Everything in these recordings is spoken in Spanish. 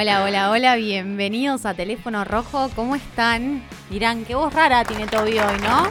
Hola, hola, hola, bienvenidos a Teléfono Rojo. ¿Cómo están? Dirán, qué voz rara tiene Toby hoy, ¿no?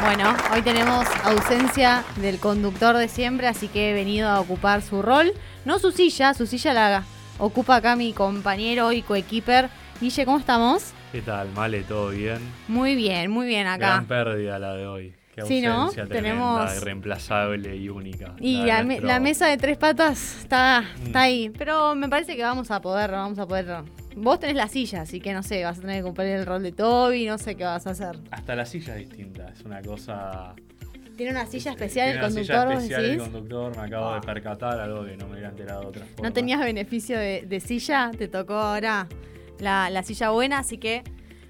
Bueno, hoy tenemos ausencia del conductor de siempre, así que he venido a ocupar su rol. No su silla, su silla la ocupa acá mi compañero y coequiper. Guille, ¿cómo estamos? ¿Qué tal, Male? ¿Todo bien? Muy bien, muy bien acá. Gran pérdida la de hoy. Sí, ¿no? Tenemos- irreemplazable y única. Y la, me- nuestro- la mesa de tres patas está, Mm. está ahí. Pero me parece que vamos a poder, vamos a poder. Vos tenés la silla, así que no sé, vas a tener que cumplir el rol de Toby, no sé qué vas a hacer. Hasta la silla es distinta, es una cosa... Tiene una silla especial el Tiene una conductor, silla vos especial el decís. conductor, me acabo de Ah. percatar, algo que no me hubiera enterado de otra forma. No tenías beneficio de, de silla, te tocó ahora la, la silla buena, así que.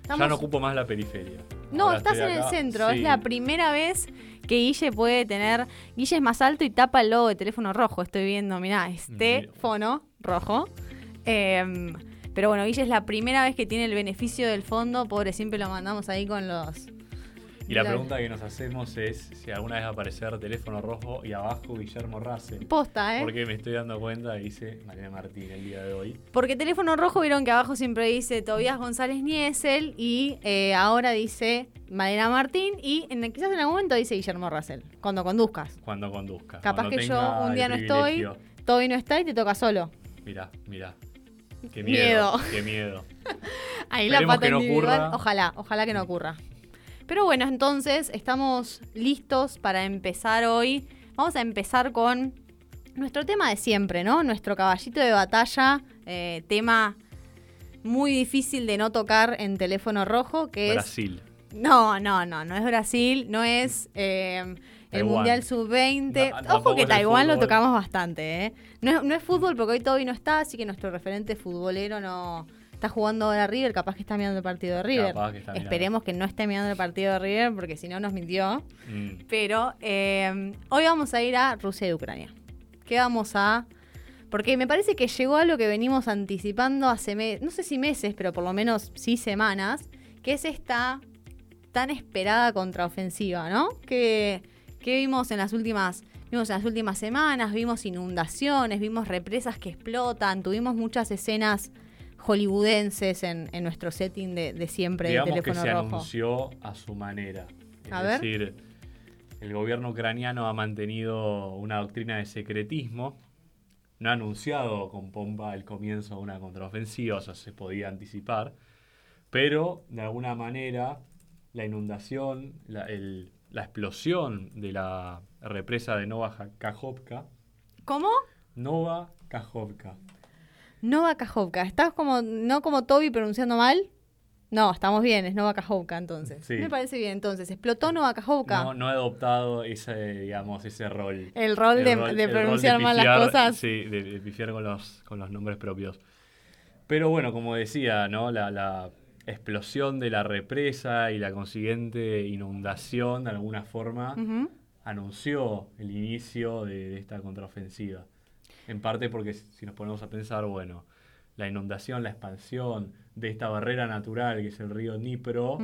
Ya no ocupo más la periferia. No, Ahora estás en el centro. Es la primera vez que Guille puede tener. Guille es más alto y tapa el logo de teléfono rojo. Estoy viendo, mirá, este fono rojo. Em, pero bueno, Guille es la primera vez que tiene el beneficio del fondo. Pobre, siempre lo mandamos ahí con los. Y la la- pregunta que nos hacemos es si alguna vez va a aparecer teléfono rojo y abajo Guillermo Race. Posta, ¿eh? Porque me estoy dando cuenta, dice Mariana Martín el día de hoy. Porque teléfono rojo vieron que abajo siempre dice Tobías González Niesel y eh, ahora dice Madera Martín y en, quizás en algún momento dice Guillermo Russell, cuando conduzcas. Cuando conduzca. Capaz cuando que yo un día no estoy. Toby no está y te toca solo. Mirá, mirá. Qué Miedo. miedo. Qué miedo. Ahí la Esperemos pata que no individual. ocurra. Ojalá, ojalá que no ocurra. Pero bueno, entonces estamos listos para empezar hoy. Vamos a empezar con nuestro tema de siempre, ¿no? Nuestro caballito de batalla, eh, tema muy difícil de no tocar en teléfono rojo, que es Brasil. No, no, no, no es Brasil, no es eh, el. Mundial Sub-20. No, Ojo que Taiwán lo tocamos bastante, ¿eh? No es, no es fútbol porque hoy Toby no está, así que nuestro referente futbolero no está jugando ahora River, capaz que está mirando el partido de River. Capaz que. Esperemos que no esté mirando el partido de River porque si no nos mintió. Mm. Pero eh, hoy vamos a ir a Rusia y Ucrania. ¿Qué vamos a...? Porque me parece que llegó a lo que venimos anticipando hace, me- no sé si meses, pero por lo menos sí semanas, que es esta tan esperada contraofensiva, ¿no? Que, que vimos en las últimas vimos en las últimas semanas, vimos inundaciones, vimos represas que explotan, tuvimos muchas escenas hollywoodenses en, en nuestro setting de, de siempre Digamos de que teléfono se rojo. anunció a su manera. Es A ver. decir, el gobierno ucraniano ha mantenido una doctrina de secretismo. No ha anunciado con pompa el comienzo de una contraofensiva, o sea, se podía anticipar. Pero, de alguna manera, la inundación, la, el- la explosión de la represa de Nova Kajovka, ¿Cómo? Nova Kajovka, Nova Kajovka. ¿Estás como, no como Toby pronunciando mal? No, estamos bien, es Nova Kajovka entonces. Sí. Me parece bien entonces. Explotó Nova Kajovka. no, no he adoptado ese, digamos, ese rol. el rol, El de, rol- de el rol pronunciar mal las cosas. Sí, de, de pifiar con los, con los nombres propios. Pero bueno, como decía, ¿no? La, la explosión de la represa y la consiguiente inundación, de alguna forma, anunció el inicio de, de esta contraofensiva. En parte porque si nos ponemos a pensar, bueno, la inundación, la expansión de esta barrera natural que es el río Dnipro,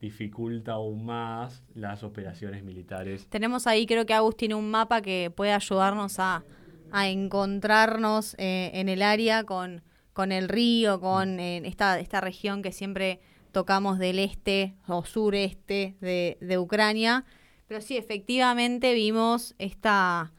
dificulta aún más las operaciones militares. Tenemos ahí, creo que Agus tiene un mapa que puede ayudarnos a, a encontrarnos eh, en el área con, con el río, con eh, esta, esta región que siempre tocamos del este o sureste de, de Ucrania. Pero sí, efectivamente vimos esta,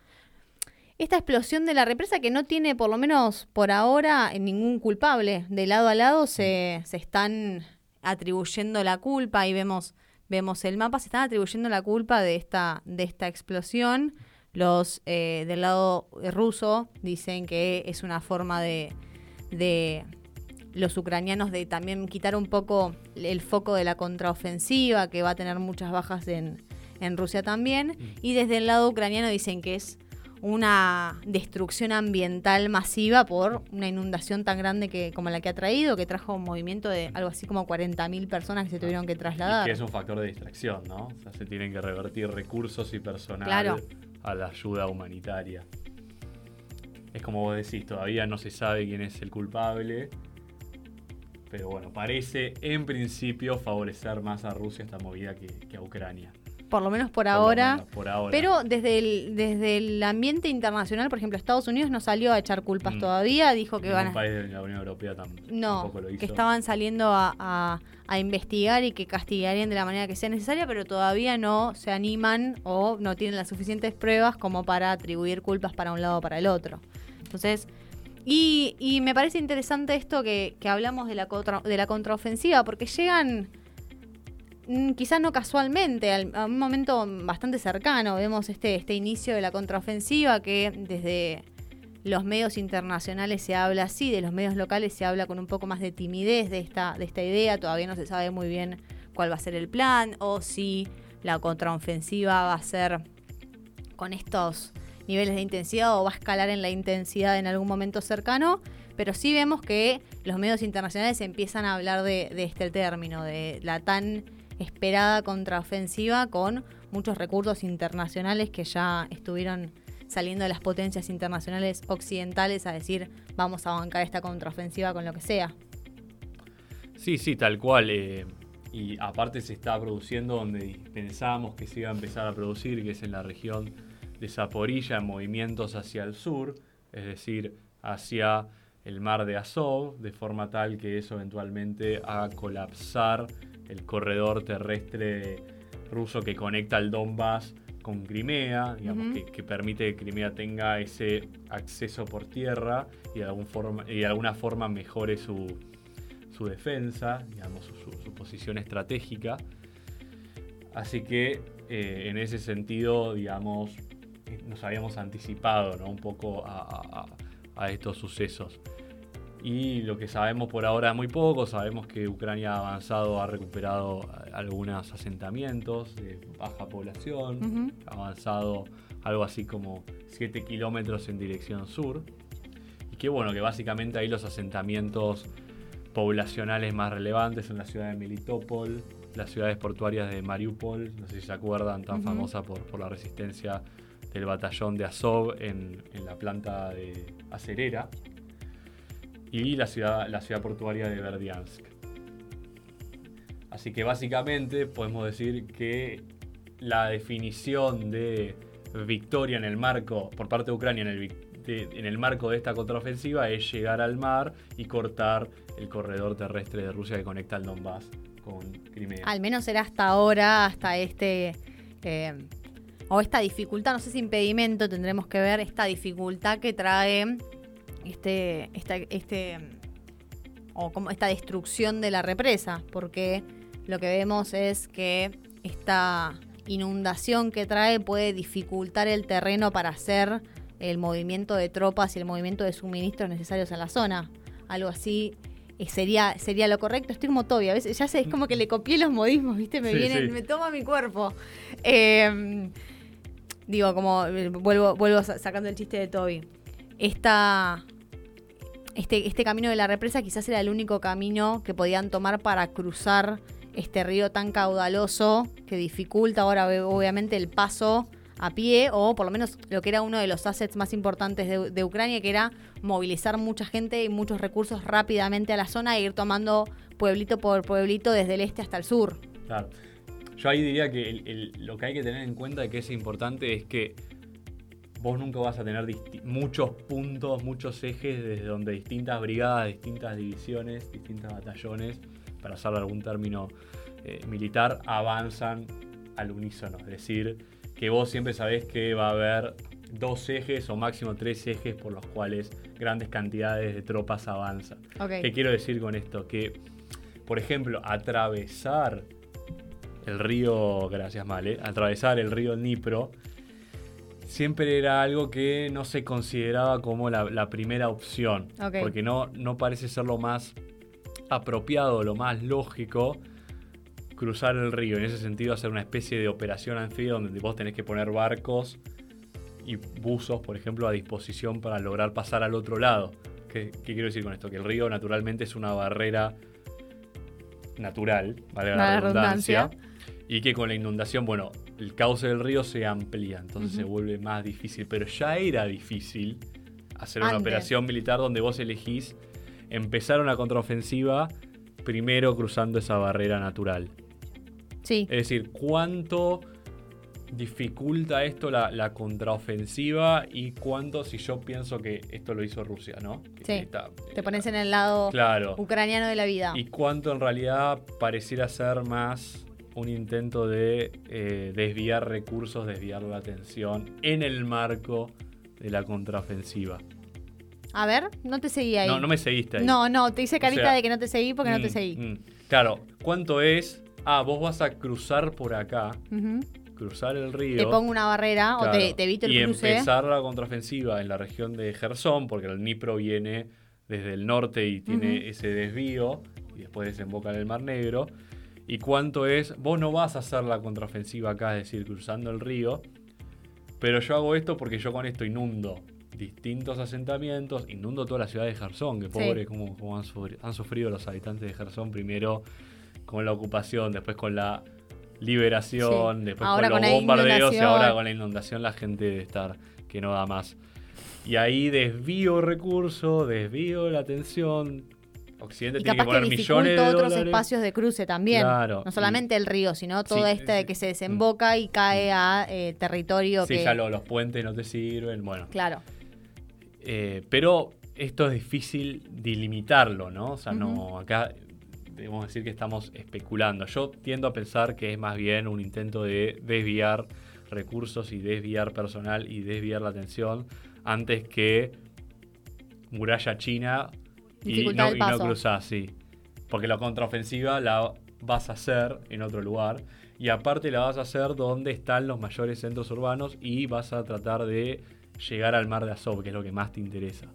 esta explosión de la represa que no tiene, por lo menos por ahora, ningún culpable. De lado a lado se, se están atribuyendo la culpa y vemos, vemos el mapa, se están atribuyendo la culpa de esta, de esta explosión. Los eh, del lado ruso dicen que es una forma de, de los ucranianos de también quitar un poco el foco de la contraofensiva, que va a tener muchas bajas en, en Rusia también. Y desde el lado ucraniano dicen que es una destrucción ambiental masiva por una inundación tan grande que como la que ha traído, que trajo un movimiento de algo así como 40.000 personas que se tuvieron que Y trasladar. que es un factor de distracción, ¿no? O sea, se tienen que revertir recursos y personal Claro. a la ayuda humanitaria. Es como vos decís, todavía no se sabe quién es el culpable. Pero bueno, parece en principio favorecer más a Rusia esta movida que, que a Ucrania. Por lo menos por, ahora. menos por ahora. Pero desde el, desde el ambiente internacional, por ejemplo, Estados Unidos no salió a echar culpas Mm. todavía, dijo que van a... país de la Unión Europea tam- No, tampoco lo hizo. que estaban saliendo a, a- a investigar y que castigarían de la manera que sea necesaria, pero todavía no se animan o no tienen las suficientes pruebas como para atribuir culpas para un lado o para el otro. Entonces, y, y me parece interesante esto que, que hablamos de la, contra- de la contraofensiva, porque llegan quizás no casualmente, al- a un momento bastante cercano. Vemos este, este inicio de la contraofensiva que desde los medios internacionales se habla así, de los medios locales se habla con un poco más de timidez de esta, de esta idea. Todavía no se sabe muy bien cuál va a ser el plan o si la contraofensiva va a ser con estos niveles de intensidad o va a escalar en la intensidad en algún momento cercano. Pero sí vemos que los medios internacionales empiezan a hablar de, de este término, de la tan esperada contraofensiva con muchos recursos internacionales que ya estuvieron saliendo de las potencias internacionales occidentales a decir vamos a bancar esta contraofensiva con lo que sea. Sí, sí, tal cual. eh, y aparte se está produciendo donde pensábamos que se iba a empezar a producir, que es en la región de Zaporilla, en movimientos hacia el sur, es decir, hacia el mar de Azov, de forma tal que eso eventualmente haga colapsar el corredor terrestre ruso que conecta el Donbass con Crimea, digamos, que, que permite que Crimea tenga ese acceso por tierra y de, algún forma, y de alguna forma mejore su, su defensa, digamos, su, su- su posición estratégica. Así que eh, en ese sentido, digamos, eh, nos habíamos anticipado ¿no? un poco a, a- a- a estos sucesos. Y lo que sabemos por ahora es muy poco, sabemos que Ucrania ha avanzado, ha recuperado eh, algunos asentamientos de baja población, ha avanzado algo así como 7 kilómetros en dirección sur. Y que bueno, que básicamente ahí los asentamientos poblacionales más relevantes son la ciudad de Melitopol, las ciudades portuarias de Mariupol, no sé si se acuerdan, tan famosa por, por la resistencia del batallón de Azov en, en la planta de acerera, y la ciudad, la ciudad portuaria de Verdiansk. Así que básicamente podemos decir que la definición de victoria en el marco, por parte de Ucrania en el, en el marco de esta contraofensiva es llegar al mar y cortar el corredor terrestre de Rusia que conecta el Donbass con Crimea. Al menos era hasta ahora, hasta este. eh, o esta dificultad, no sé si impedimento, tendremos que ver esta dificultad que trae este. esta- este o como esta destrucción de la represa, porque lo que vemos es que esta inundación que trae puede dificultar el terreno para hacer el movimiento de tropas y el movimiento de suministros necesarios en la zona. Algo así eh, sería, sería lo correcto. Estoy como Toby, a veces ya sé, es como que le copié los modismos, ¿viste? Me Sí, vienen, sí. me toma mi cuerpo. Eh, digo, como eh, vuelvo, vuelvo sa- sacando el chiste de Toby. Esta, este, este camino de la represa quizás era el único camino que podían tomar para cruzar este río tan caudaloso que dificulta ahora obviamente el paso a pie o por lo menos lo que era uno de los assets más importantes de, Ucrania, que era movilizar mucha gente y muchos recursos rápidamente a la zona e ir tomando pueblito por pueblito desde el este hasta el sur. Claro. Yo ahí diría que lo que hay que tener en cuenta que es importante es que vos nunca vas a tener muchos puntos, muchos ejes desde donde distintas brigadas, distintas divisiones, distintos batallones, para usar algún término eh, militar, avanzan al unísono. Es decir, que vos siempre sabés que va a haber dos ejes o máximo tres ejes por los cuales grandes cantidades de tropas avanzan. ¿Qué quiero decir con esto? Que, por ejemplo, atravesar el río, gracias Male, atravesar el río Dnipro siempre era algo que no se consideraba como la, la primera opción, porque no, no parece ser lo más apropiado, lo más lógico cruzar el río. En ese sentido, hacer una especie de operación anfibia donde vos tenés que poner barcos y buzos, por ejemplo, a disposición para lograr pasar al otro lado. ¿Qué, qué quiero decir con esto? Que el río naturalmente es una barrera natural, valga la Valga la redundancia, redundancia. Y que con la inundación, bueno, el cauce del río se amplía, entonces se vuelve más difícil, pero ya era difícil hacer una operación militar donde vos elegís empezar una contraofensiva primero cruzando esa barrera natural. Sí. Es decir, cuánto dificulta esto la, la contraofensiva y cuánto si yo pienso que esto lo hizo Rusia, ¿no? Sí. está- Te pones en el lado Claro. ucraniano de la vida. Y cuánto en realidad pareciera ser más un intento de eh, desviar recursos, desviar la atención en el marco de la contraofensiva. A ver, no te seguí ahí. No, no me seguiste ahí. No, no, te hice carita sea, de que no te seguí porque no te Mm, seguí. mm. Claro, ¿cuánto es? Ah, vos vas a cruzar por acá, cruzar el río. Te pongo una barrera o te, te evito el y cruce. empezar la contraofensiva en la región de Gerson, porque el Dnipro viene desde el norte y tiene ese desvío, y después desemboca en el Mar Negro. ¿Y cuánto es? Vos no vas a hacer la contraofensiva acá, es decir, cruzando el río, pero yo hago esto porque yo con esto inundo distintos asentamientos, inundo toda la ciudad de Gerson, que Sí. pobre, cómo, cómo han, sufri- han sufrido los habitantes de Gerson primero con la ocupación, después con la liberación, Sí. después Ahora con los bombardeos y ahora con la inundación la gente debe estar que no da más. Y ahí desvío recursos, desvío la atención. Occidente Y tiene que capaz que, poner millones de otros dólares. espacios de cruce también. Claro. No solamente el río, sino todo Sí, este sí. que se desemboca y cae a eh, territorio Sí, que... ya lo- los puentes no te sirven, bueno. Claro. Eh, pero esto es difícil delimitarlo, ¿no? O sea, no, acá debemos decir que estamos especulando. Yo tiendo a pensar que es más bien un intento de desviar recursos y desviar personal y desviar la atención antes que muralla china y no, y no cruzar, sí. Porque la contraofensiva la vas a hacer en otro lugar y aparte la vas a hacer donde están los mayores centros urbanos y vas a tratar de llegar al mar de Azov, que es lo que más te interesa.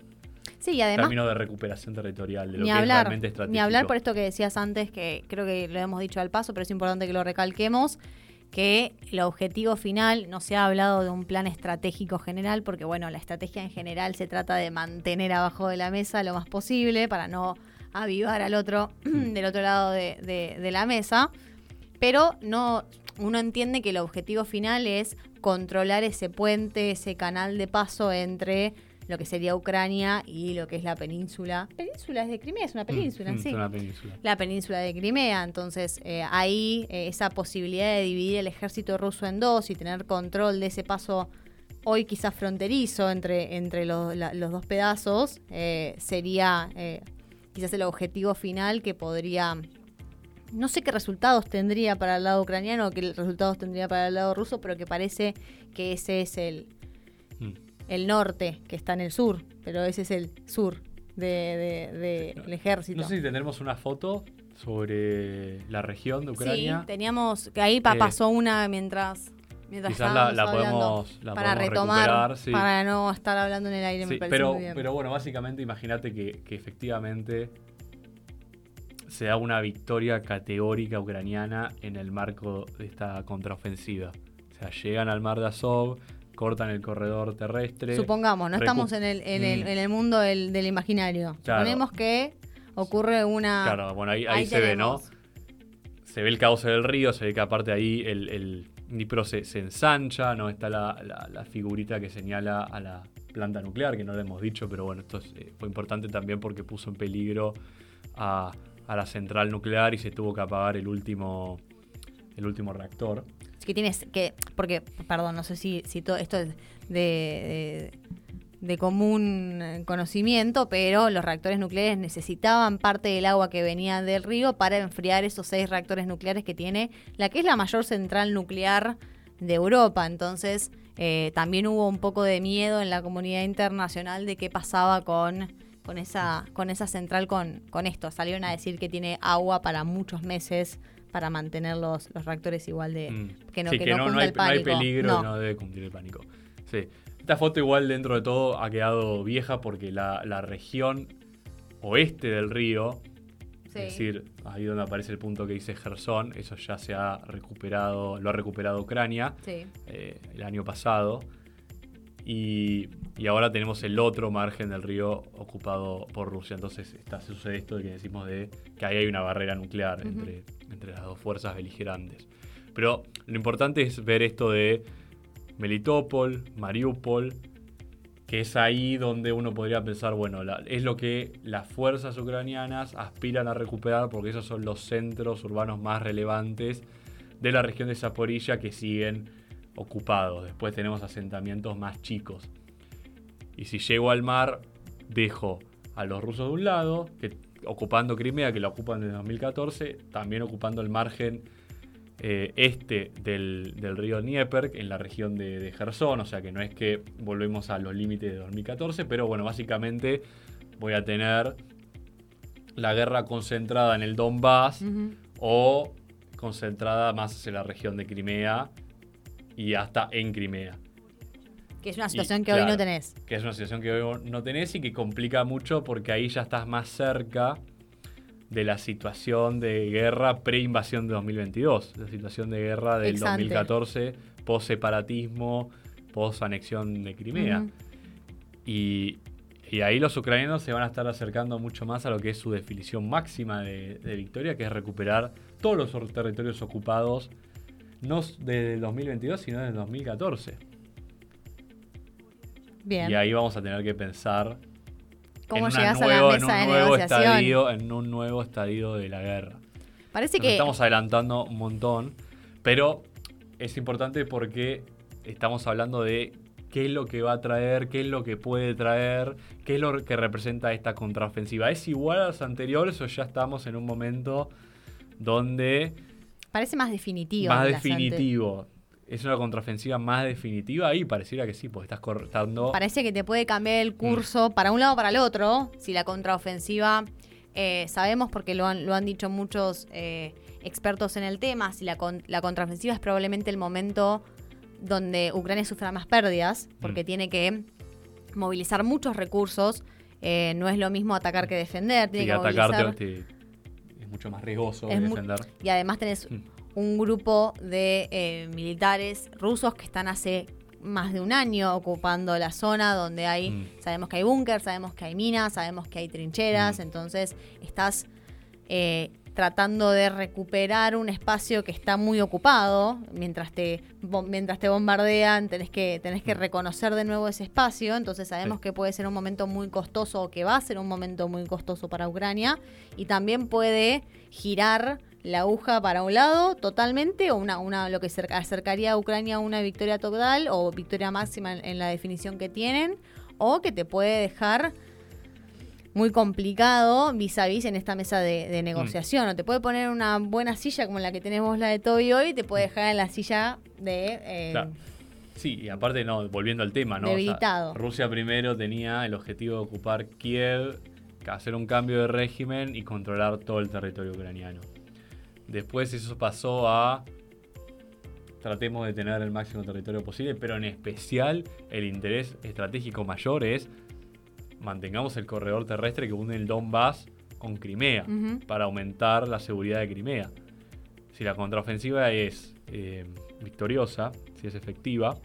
Sí, y En además términos de recuperación territorial, de lo ni que es realmente estratégico. ni hablar por esto que decías antes, que creo que lo hemos dicho al paso, pero es importante que lo recalquemos, que el objetivo final, no se ha hablado de un plan estratégico general, porque bueno, la estrategia en general se trata de mantener abajo de la mesa lo más posible para no avivar al otro del otro lado de, la mesa, pero no, uno entiende que el objetivo final es controlar ese puente, ese canal de paso entre lo que sería Ucrania y lo que es la península. ¿Península es de Crimea? Es una península, Mm, sí. Es una península. La península de Crimea. Entonces, eh, ahí eh, esa posibilidad de dividir el ejército ruso en dos y tener control de ese paso hoy quizás fronterizo entre, entre los, la- los dos pedazos eh, sería eh, quizás el objetivo final que podría... No sé qué resultados tendría para el lado ucraniano o qué resultados tendría para el lado ruso, pero que parece que ese es el, Mm. El norte, que está en el sur, pero ese es el sur del de, de- ejército. No sé si tendremos una foto sobre la región de Ucrania. Sí, teníamos que ahí Eh, pasó una mientras mientras quizás la- podemos- la para podemos retomar recuperar, sí. para no estar hablando en el aire Sí, me parece pero, muy bien. pero bueno, básicamente imagínate que, que efectivamente se da una victoria categórica ucraniana en el marco de esta contraofensiva. O sea, llegan al mar de Azov, cortan el corredor terrestre. supongamos no recu- estamos en el, en el, Mm. en el mundo del, del imaginario Claro. suponemos que ocurre una Claro, bueno, ahí, ahí se ve, ¿no? Se ve el cauce del río, se ve que aparte ahí el, el Dnipro se, se ensancha, ¿no? Está la, la- la figurita que señala a la planta nuclear, que no lo hemos dicho, pero bueno, esto es, eh, fue importante también porque puso en peligro a, a la central nuclear y se tuvo que apagar el último, el último reactor. Que tienes que porque perdón no sé si, si todo esto es de, de, de común conocimiento pero los reactores nucleares necesitaban parte del agua que venía del río para enfriar esos seis reactores nucleares que tiene la que es la mayor central nuclear de Europa. Entonces eh, también hubo un poco de miedo en la comunidad internacional de qué pasaba con con esa con esa central con, con esto. Salieron a decir que tiene agua para muchos meses para mantener los, los reactores igual de Mm. que no, Sí, que que no, no, hay, el no hay peligro No. y no debe cundir el pánico. Sí. Esta foto igual dentro de todo ha quedado vieja porque la, la región oeste del río, Sí. es decir, ahí donde aparece el punto que dice Gerson, eso ya se ha recuperado, lo ha recuperado Ucrania Sí. eh, el año pasado. Y, y ahora tenemos el otro margen del río ocupado por Rusia. Entonces está, sucede esto de que decimos de que ahí hay una barrera nuclear entre, entre las dos fuerzas beligerantes. Pero lo importante es ver esto de Melitopol, Mariupol, que es ahí donde uno podría pensar, bueno, es lo que las fuerzas ucranianas aspiran a recuperar porque esos son los centros urbanos más relevantes de la región de Zaporilla que siguen ocupados. Después tenemos asentamientos más chicos. Y si llego al mar, dejo a los rusos de un lado, que, ocupando Crimea, que la ocupan desde 2014, también ocupando el margen eh, este del, río Dnieper, en la región de, de Gerson, o sea que no es que volvemos a los límites de 2014, pero bueno, básicamente voy a tener la guerra concentrada en el Donbass o concentrada más hacia la región de Crimea y hasta en Crimea. Que es una situación que hoy no tenés. Que es una situación que hoy no tenés y que complica mucho porque ahí ya estás más cerca de la situación de guerra pre-invasión de 2022, la situación de guerra del 2014, post-separatismo, post-anexión de Crimea. y, ahí los ucranianos se van a estar acercando mucho más a lo que es su definición máxima de, victoria, que es recuperar todos los territorios ocupados, no desde el 2022, sino desde el 2014. Bien. Y ahí vamos a tener que pensar ¿Cómo llegas a la mesa de negociación? Estadio, en un nuevo estadio de la guerra. Parece que. Estamos adelantando un montón, pero es importante porque estamos hablando de qué es lo que va a traer, qué es lo que puede traer, qué es lo que representa esta contraofensiva. ¿Es igual a las anteriores o ya estamos en un momento donde... Parece más definitivo. Más definitivo es una contraofensiva más definitiva y pareciera que sí, porque estás cortando. Parece que te puede cambiar el curso para un lado o para el otro. Si la contraofensiva, eh, sabemos porque lo han, lo han dicho muchos eh, expertos en el tema, si la, la contraofensiva es probablemente el momento donde Ucrania sufra más pérdidas, porque mm. tiene que movilizar muchos recursos. Eh, no es lo mismo atacar que defender. Tiene que atacarte es mucho más riesgoso defender. y además tenés. Mm un grupo de eh, militares rusos que están hace más de un año ocupando la zona donde hay, mm. sabemos que hay búnker, sabemos que hay minas, sabemos que hay trincheras, mm. entonces estás eh, tratando de recuperar un espacio que está muy ocupado, mientras te, mientras te bombardean tenés que, tenés que mm. reconocer de nuevo ese espacio, entonces sabemos que puede ser un momento muy costoso o que va a ser un momento muy costoso para Ucrania y también puede girar la aguja para un lado totalmente o una, una lo que acercaría a Ucrania a una victoria total o victoria máxima en, la definición que tienen o que te puede dejar muy complicado vis a vis en esta mesa de, negociación. O te puede poner una buena silla como la que tenemos la de Toby hoy, te puede dejar en la silla de... Eh, sí, y aparte, no, volviendo al tema, ¿no? Rusia primero tenía el objetivo de ocupar Kiev, hacer un cambio de régimen y controlar todo el territorio ucraniano. Después eso pasó a tratemos de tener el máximo territorio posible, pero en especial el interés estratégico mayor es mantengamos el corredor terrestre que une el Donbass con Crimea para aumentar la seguridad de Crimea. Si la contraofensiva es eh, victoriosa, si es efectiva.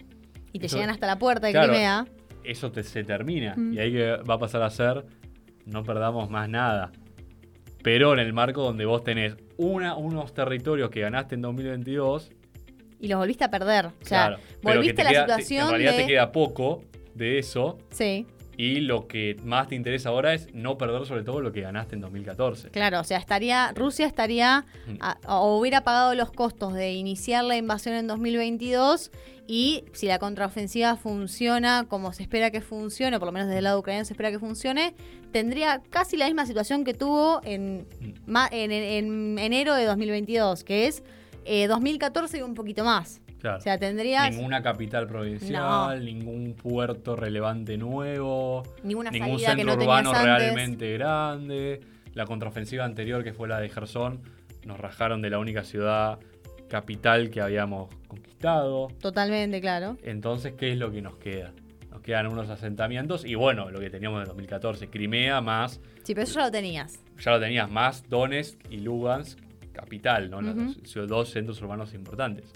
Y te llegan hasta la puerta de Crimea. Eso se termina. Y ahí va a pasar a ser no perdamos más nada. Pero en el marco donde vos tenés una, unos territorios que ganaste en 2022. Y los volviste a perder. O sea, volviste a la situación. En realidad te queda poco de eso. Sí. Y lo que más te interesa ahora es no perder sobre todo lo que ganaste en 2014. Claro, o sea, estaría Rusia estaría mm. o hubiera pagado los costos de iniciar la invasión en 2022 y si la contraofensiva funciona como se espera que funcione, o por lo menos desde el lado ucraniano se espera que funcione, tendría casi la misma situación que tuvo en, mm. en, enero de 2022, que es 2014 eh, y un poquito más. O sea, tendrías... Ninguna capital provincial, ningún puerto relevante nuevo, ninguna ningún centro urbano realmente grande. La contraofensiva anterior, que fue la de Gerson, nos rajaron de la única ciudad capital que habíamos conquistado. Totalmente, claro. Entonces, ¿qué es lo que nos queda? Nos quedan unos asentamientos y bueno, lo que teníamos en 2014, Crimea más... Sí, pero eso ya lo tenías. Ya lo tenías, más Donetsk y Lugansk, capital, ¿no? Los dos centros urbanos importantes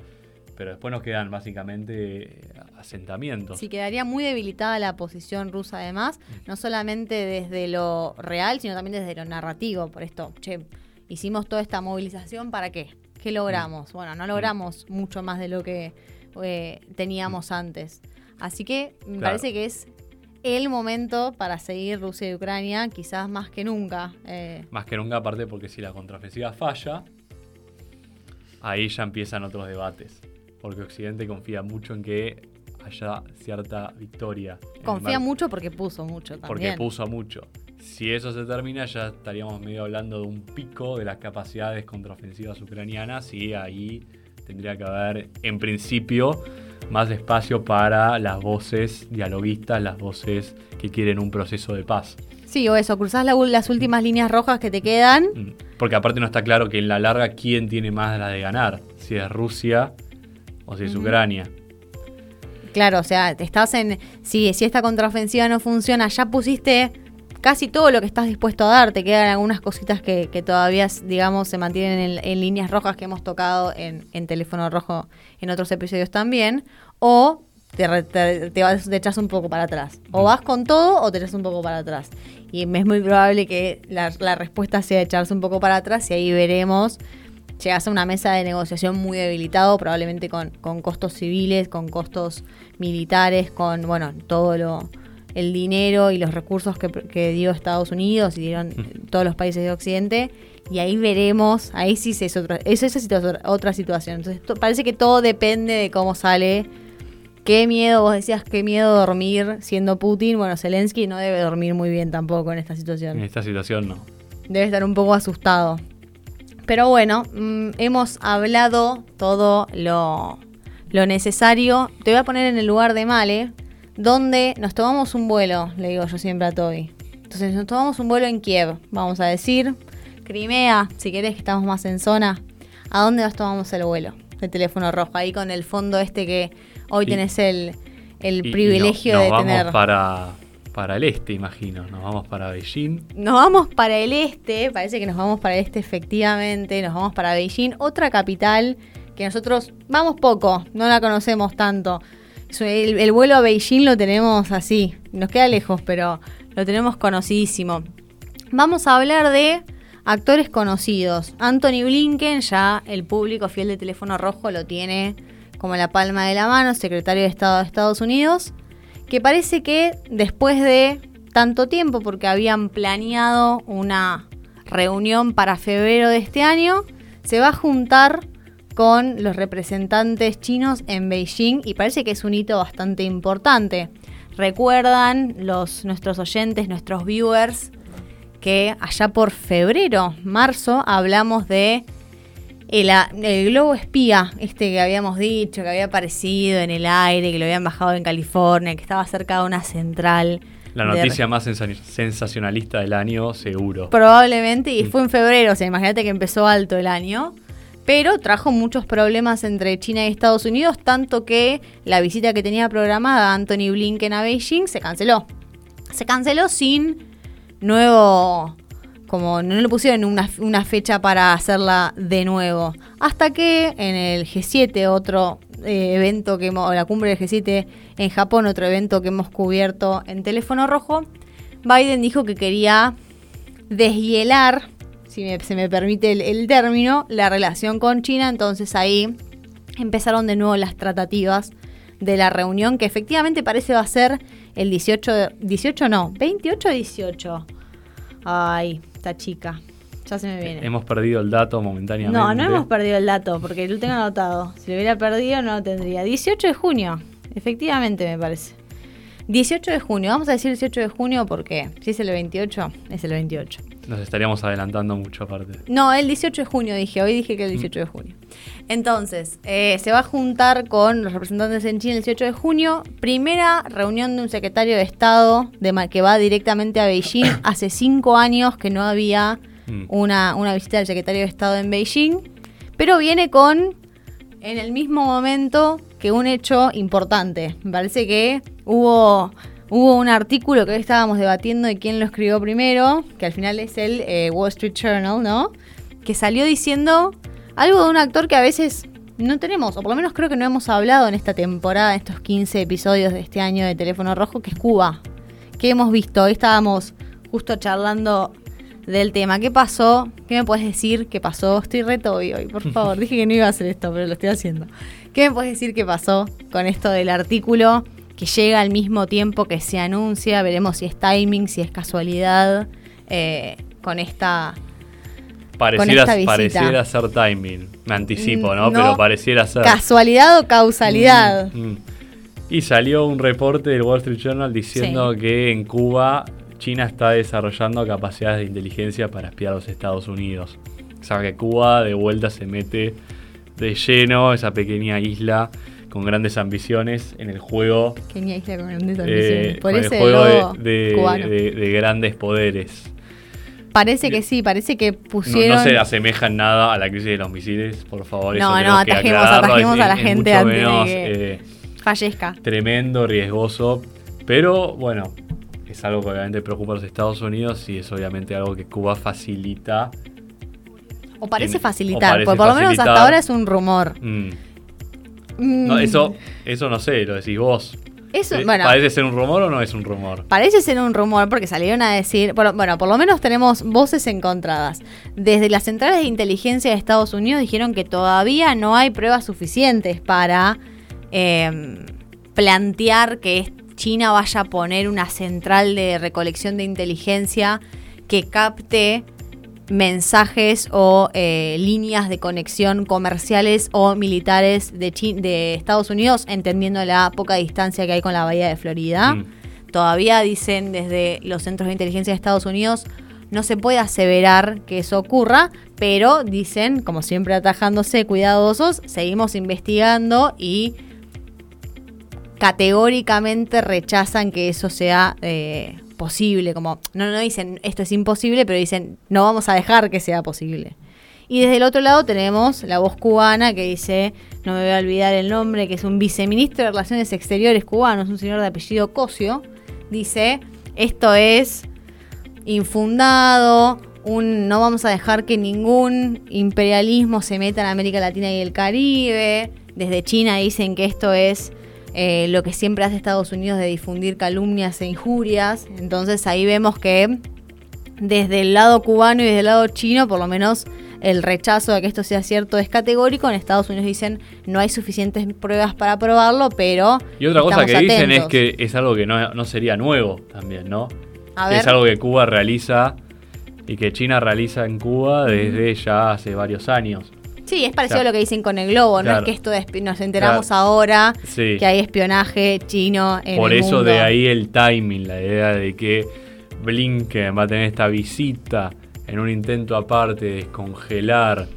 pero después nos quedan básicamente eh, asentamientos. Sí, quedaría muy debilitada la posición rusa además, no solamente desde lo real, sino también desde lo narrativo. Por esto, che, hicimos toda esta movilización para qué? ¿Qué logramos? Bueno, no logramos mucho más de lo que eh, teníamos antes. Así que me parece que es el momento para seguir Rusia y Ucrania, quizás más que nunca. Eh. Más que nunca, aparte porque si la contraofensiva falla, ahí ya empiezan otros debates porque Occidente confía mucho en que haya cierta victoria. Confía mucho porque puso mucho Porque también. puso mucho. Si eso se termina, ya estaríamos medio hablando de un pico de las capacidades contraofensivas ucranianas y ahí tendría que haber, en principio, más espacio para las voces dialoguistas, las voces que quieren un proceso de paz. Sí, o eso, cruzás la- las últimas líneas rojas que te quedan. Mm. Porque aparte no está claro que en la larga quién tiene más la de ganar, si es Rusia o si es Ujú. Ucrania. Claro, o sea, te estás en. Si, si esta contraofensiva no funciona, ya pusiste casi todo lo que estás dispuesto a dar. Te quedan algunas cositas que, que todavía, digamos, se mantienen en, en líneas rojas que hemos tocado en, en teléfono rojo en otros episodios también. O te, te, te vas- te echas un poco para atrás. O vas con todo o te echas un poco para atrás. Y es muy probable que la, la respuesta sea echarse un poco para atrás y ahí veremos llegas a una mesa de negociación muy debilitado, probablemente con, con costos civiles, con costos militares, con, bueno, todo lo el dinero y los recursos que, que dio Estados Unidos y dieron todos los países de Occidente. Y ahí veremos, ahí sí es otra, eso, esa sí es otra, otra situación. Entonces to- parece que todo depende de cómo sale. Qué miedo, vos decías, qué miedo dormir siendo Putin. Bueno, Zelensky no debe dormir muy bien tampoco en esta situación En esta situación no. debe estar un poco asustado. Pero bueno, mm, hemos hablado todo lo, lo necesario. Te voy a poner en el lugar de Male, donde nos tomamos un vuelo, le digo yo siempre a Toby. Entonces nos tomamos un vuelo en Kiev, vamos a decir. Crimea, si querés que estamos más en zona. ¿A dónde nos tomamos el vuelo? De teléfono rojo, ahí con el fondo este que hoy Y- tenés el, el privilegio no- nos de vamos tener. para, para el este, imagino. Nos vamos para Beijing. Nos vamos para el este, parece que nos vamos para el este efectivamente, nos vamos para Beijing, otra capital que nosotros vamos poco, no la conocemos tanto. El vuelo a Beijing lo tenemos así, nos queda lejos, pero lo tenemos conocidísimo. Vamos a hablar de actores conocidos. Anthony Blinken, ya el público fiel de teléfono rojo lo tiene como la palma de la mano, secretario de Estado de Estados Unidos que parece que después de tanto tiempo, porque habían planeado una reunión para febrero de este año, se va a juntar con los representantes chinos en Beijing y parece que es un hito bastante importante. Recuerdan los, nuestros oyentes, nuestros viewers, que allá por febrero, marzo, hablamos de el, globo espía, este que habíamos dicho, que había aparecido en el aire, que lo habían bajado en California, que estaba cerca de una central. La de- noticia más sensa- sensacionalista del año, seguro. Probablemente, y Mm. fue en febrero, o sea, imagínate que empezó alto el año. Pero trajo muchos problemas entre China y Estados Unidos, tanto que la visita que tenía programada Anthony Blinken a Beijing se canceló. Se canceló sin nuevo, como no le pusieron una, fecha para hacerla de nuevo. Hasta que en el G7, otro eh, evento que hemos, la cumbre del G7 en Japón, otro evento que hemos cubierto en teléfono rojo, Biden dijo que quería deshielar, si me- se me permite el, el término, la relación con China. Entonces ahí empezaron de nuevo las tratativas de la reunión, que efectivamente parece va a ser el 18, de- 18 no, 28 o 18. Ay, esta chica, ya se me viene. Hemos perdido el dato momentáneamente. No, no hemos perdido el dato, porque lo tengo anotado. Si lo hubiera perdido, no lo tendría. 18 de junio, efectivamente me parece. 18 de junio, vamos a decir 18 de junio porque si es el 28, es el 28. Nos estaríamos adelantando mucho aparte. No, el 18 de junio dije, hoy dije que el 18 de junio. Entonces, eh, se va a juntar con los representantes en China el 18 de junio. Primera reunión de un secretario de Estado de, que va directamente a Beijing. Hace cinco años que no había Mm. una, una visita del secretario de Estado en Beijing. Pero viene con, en el mismo momento, que un hecho importante. Me parece que hubo, hubo un artículo que hoy estábamos debatiendo de quién lo escribió primero, que al final es el eh, Wall Street Journal, ¿no? Que salió diciendo algo de un actor que a veces no tenemos, o por lo menos creo que no hemos hablado en esta temporada, en estos 15 episodios de este año de Teléfono Rojo, que es Cuba. ¿Qué hemos visto? Hoy estábamos justo charlando del tema. ¿Qué pasó? ¿Qué me puedes decir qué pasó? Estoy reto hoy, hoy, por favor. Dije que no iba a hacer esto, pero lo estoy haciendo. ¿Qué me puedes decir qué pasó con esto del artículo que llega al mismo tiempo que se anuncia? Veremos si es timing, si es casualidad, eh, con esta... Pareciera, esta visita. pareciera ser timing. Me anticipo, ¿no? Pero pareciera ser. ¿Casualidad o causalidad? Mm, mm. Y salió un reporte del Wall Street Journal diciendo Sí. que en Cuba China está desarrollando capacidades de inteligencia para espiar a los Estados Unidos. O sea que Cuba de vuelta se mete de lleno, esa pequeña isla con grandes ambiciones en el juego, Kenia Isla con grandes eh, ambiciones. Por con el ese juego de, de- cubano. de- de grandes poderes. Parece que sí, parece que No, pusieron... no se asemeja en nada a la crisis de los misiles, por favor. eso No, no, tenemos que atajemos- atajemos es- a la es gente mucho antes de menos, que- eh, fallezca. tremendo, riesgoso, pero bueno, es algo que obviamente preocupa a los Estados Unidos y es obviamente algo que Cuba facilita. O parece en- facilitar, o parece porque por lo menos hasta ahora es un rumor. Mm. Mm, No, eso, eso no sé, lo decís vos. eso, Eh, bueno, ¿Parece ser un rumor o no es un rumor? Parece ser un rumor porque salieron a decir, bueno, por lo menos tenemos voces encontradas. Desde las centrales de inteligencia de Estados Unidos dijeron que todavía no hay pruebas suficientes para eh, plantear que China vaya a poner una central de recolección de inteligencia que capte mensajes o eh, líneas de conexión comerciales o militares de, Estados Unidos, entendiendo la poca distancia que hay con la bahía de Florida. Mm. Todavía dicen desde los centros de inteligencia de Estados Unidos no se puede aseverar que eso ocurra, pero dicen, como siempre atajándose cuidadosos, seguimos investigando y categóricamente rechazan que eso sea eh, posible. Como no, no dicen esto es imposible, pero dicen no vamos a dejar que sea posible. Y desde el otro lado tenemos la voz cubana que dice, no me voy a olvidar el nombre, que es un viceministro de Relaciones Exteriores cubano, es un señor de apellido Cosio, dice, esto es infundado, un, no vamos a dejar que ningún imperialismo se meta en América Latina y el Caribe. Desde China dicen que esto es eh, lo que siempre hace Estados Unidos de difundir calumnias e injurias. Entonces ahí vemos que desde el lado cubano y desde el lado chino, por lo menos el rechazo de que esto sea cierto es categórico. En Estados Unidos dicen no hay suficientes pruebas para probarlo, pero... Y otra cosa que dicen es que es algo que no, no sería nuevo también, ¿no? A Que ver. Es algo que Cuba realiza y que China realiza en Cuba desde ya hace varios años. Sí, es parecido a lo que dicen con el globo, no es que esto de nos enteramos Claro. ahora Sí. que hay espionaje chino en Por el eso mundo. de ahí el timing, la idea de que Blinken va a tener esta visita en un intento aparte de descongelar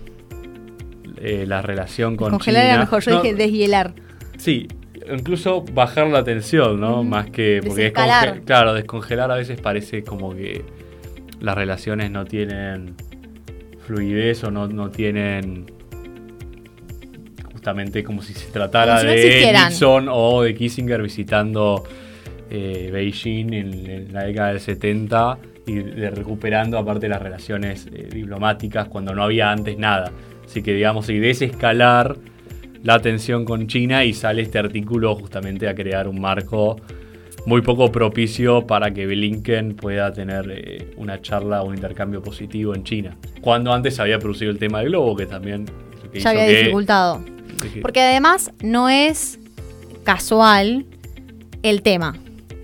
eh, la relación con Congelar China. era mejor, yo No, dije deshielar. Sí, incluso bajar la tensión, ¿no? Más que... Porque Desescalar. desconge- claro, descongelar a veces parece como que las relaciones no tienen fluidez o no, no tienen justamente como si se tratara Como si no de. Nixon o de Kissinger visitando eh, Beijing en, en la década del 70 y de recuperando aparte las relaciones eh, diplomáticas cuando no había antes nada. Así que digamos, y desescalar la tensión con China y sale este artículo justamente a crear un marco muy poco propicio para que Blinken pueda tener eh, una charla o un intercambio positivo en China. Cuando antes había producido el tema del globo, que también Ya había que- dificultado. Porque además no es casual el tema.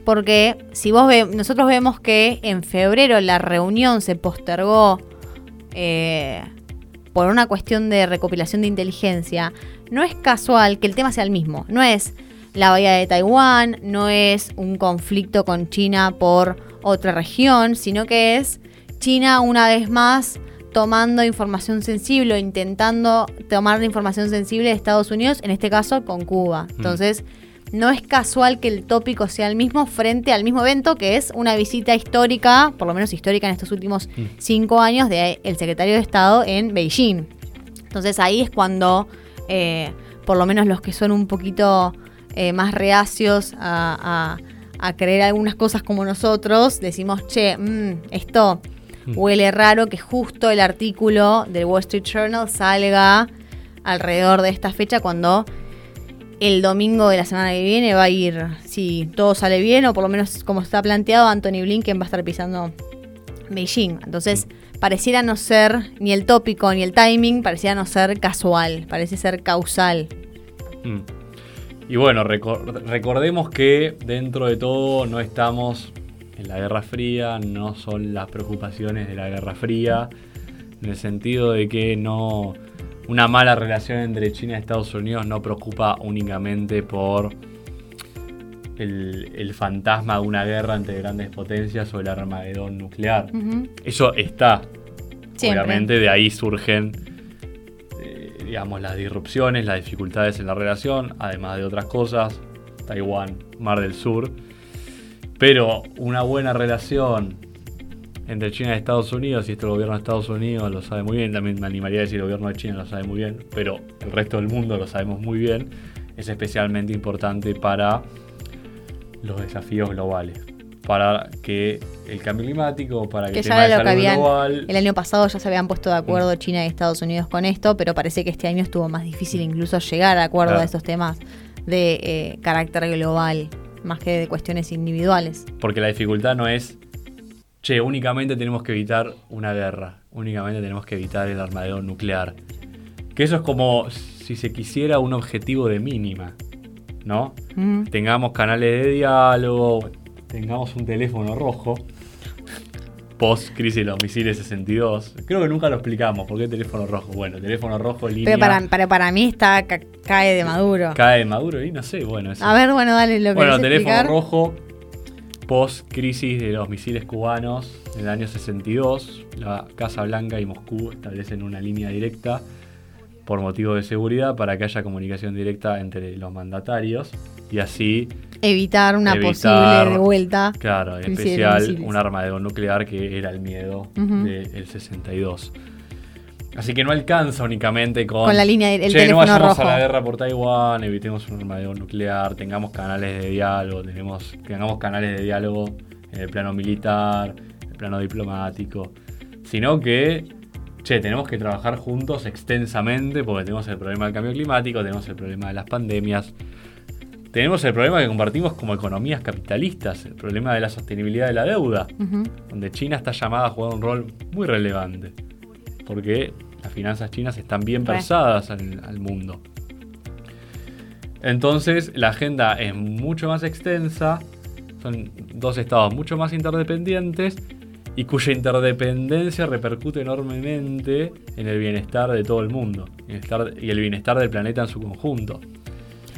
Porque si vos nosotros vemos que en febrero la reunión se postergó eh, por una cuestión de recopilación de inteligencia, no es casual que el tema sea el mismo. No es la bahía de Taiwán, no es un conflicto con China por otra región, sino que es China una vez más tomando información sensible o intentando tomar la información sensible de Estados Unidos, en este caso con Cuba. Entonces, no es casual que el tópico sea el mismo frente al mismo evento, que es una visita histórica, por lo menos histórica en estos últimos Mm. cinco años, del secretario de Estado en Beijing. Entonces ahí es cuando, eh, por lo menos los que son un poquito eh, más reacios a, a- a creer algunas cosas como nosotros, decimos, che, mm, esto Mm. Huele raro que justo el artículo del Wall Street Journal salga alrededor de esta fecha cuando el domingo de la semana que viene va a ir, si todo sale bien, o por lo menos como está planteado, Anthony Blinken va a estar pisando Beijing. Entonces, pareciera no ser ni el tópico ni el timing, pareciera no ser casual, parece ser causal. Mm. Y bueno, recor- recordemos que dentro de todo no estamos en la Guerra Fría, no son las preocupaciones de la Guerra Fría, en el sentido de que no, una mala relación entre China y Estados Unidos no preocupa únicamente por el, el fantasma de una guerra entre grandes potencias o el armagedón nuclear. Eso está. Siempre. Obviamente de ahí surgen, eh, digamos, las disrupciones, las dificultades en la relación, además de otras cosas. Taiwán, Mar del Sur. Pero una buena relación entre China y Estados Unidos, y esto el gobierno de Estados Unidos lo sabe muy bien, también me animaría a decir el gobierno de China lo sabe muy bien, pero el resto del mundo lo sabemos muy bien, es especialmente importante para los desafíos globales. Para que el cambio climático, para que, Que el ya tema de era lo que salud habían. global. El año pasado ya se habían puesto de acuerdo China y Estados Unidos con esto, pero parece que este año estuvo más difícil incluso llegar a acuerdo Claro. a estos temas de eh, carácter global, más que de cuestiones individuales. Porque la dificultad no es, che, únicamente tenemos que evitar una guerra, únicamente tenemos que evitar el armadero nuclear. Que eso es como, si se quisiera, un objetivo de mínima, ¿no? Mm. Tengamos canales de diálogo, tengamos un teléfono rojo. Post crisis de los misiles 62. Creo que nunca lo explicamos. ¿Por qué teléfono rojo? Bueno, teléfono rojo, línea. Pero para, para, para mí está ca- cae de Maduro. Cae de Maduro y no sé, bueno. eso- A ver, bueno, dale lo que Bueno, teléfono explicar. rojo, post crisis de los misiles cubanos en el año 62, la Casa Blanca y Moscú establecen una línea directa por motivo de seguridad para que haya comunicación directa entre los mandatarios y así, Evitar una Evitar- posible de vuelta. claro, en de especial un armadero nuclear que era el miedo Ujú. del 62. Así que no alcanza únicamente con, Con la línea del- el che, no vayamos rojo". a la guerra por Taiwán, evitemos un armadero nuclear, tengamos canales de diálogo, tenemos, tengamos canales de diálogo en el plano militar, en el plano diplomático, sino que, che, tenemos que trabajar juntos extensamente porque tenemos el problema del cambio climático, tenemos el problema de las pandemias, tenemos el problema que compartimos como economías capitalistas, el problema de la sostenibilidad de la deuda donde China está llamada a jugar un rol muy relevante, porque las finanzas chinas están bien versadas al, al mundo. Entonces la agenda es mucho más extensa, son dos estados mucho más interdependientes y cuya interdependencia repercute enormemente en el bienestar de todo el mundo y el bienestar del planeta en su conjunto.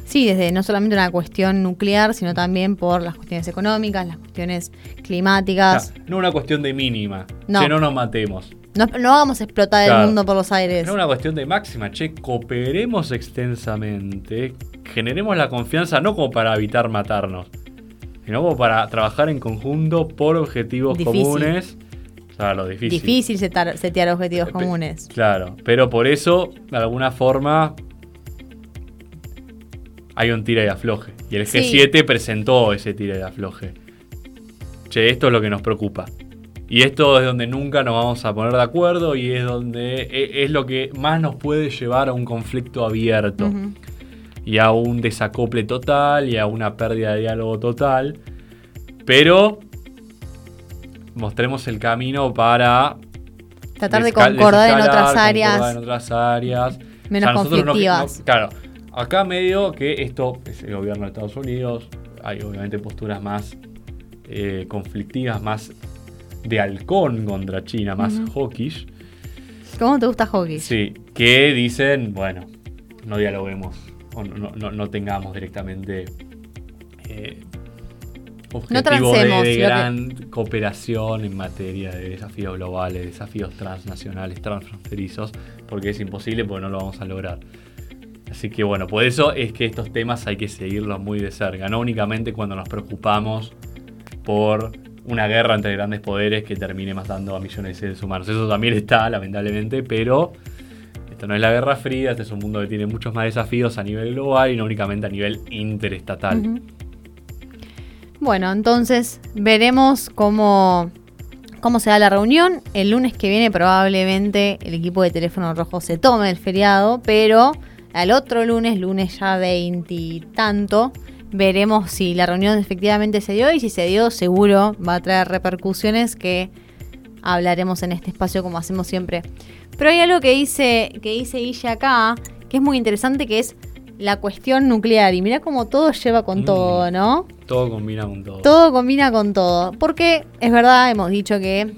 Sí, desde no solamente una cuestión nuclear, sino también por las cuestiones económicas, las cuestiones climáticas. No una cuestión de mínima, No. que no nos matemos. No, no vamos a explotar Claro. el mundo por los aires. Es una cuestión de máxima, che, cooperemos extensamente, generemos la confianza no como para evitar matarnos, sino como para trabajar en conjunto por objetivos Difícil. comunes. Claro, difícil. Difícil setar- setear objetivos Pe- comunes. Claro, pero por eso, de alguna forma, hay un tira y afloje. Y el Sí. G7 presentó ese tira y afloje. Che, esto es lo que nos preocupa. Y esto es donde nunca nos vamos a poner de acuerdo y es donde e- es lo que más nos puede llevar a un conflicto abierto y a un desacople total y a una pérdida de diálogo total. Pero mostremos el camino para Tratar de concordar en otras áreas en otras áreas. menos conflictivas. no- claro, acá medio que esto es el gobierno de Estados Unidos, hay obviamente posturas más eh, conflictivas, más de halcón contra China, más Ujú. hawkish. ¿Cómo te gusta hockey? Sí, que dicen, bueno, no dialoguemos o no, no- tengamos directamente eh, objetivos de, de lo que- gran cooperación en materia de desafíos globales, desafíos transnacionales, transfronterizos, porque es imposible porque no lo vamos a lograr. Así que bueno, por eso es que estos temas hay que seguirlos muy de cerca, no únicamente cuando nos preocupamos por una guerra entre grandes poderes que termine matando a millones de seres humanos. Eso también está, lamentablemente, pero esto no es la Guerra Fría, este es un mundo que tiene muchos más desafíos a nivel global y no únicamente a nivel interestatal. Bueno, entonces veremos cómo, cómo se da la reunión. El lunes que viene probablemente el equipo de teléfono rojo se tome el feriado, pero al otro lunes, lunes ya veintitanto, veremos si la reunión efectivamente se dio y si se dio seguro va a traer repercusiones que hablaremos en este espacio como hacemos siempre. Pero hay algo que dice, que dice acá, que es muy interesante, que es la cuestión nuclear. Y mira cómo todo lleva con Mm. todo, ¿no? Todo combina con todo. Todo combina con todo. Porque es verdad, hemos dicho que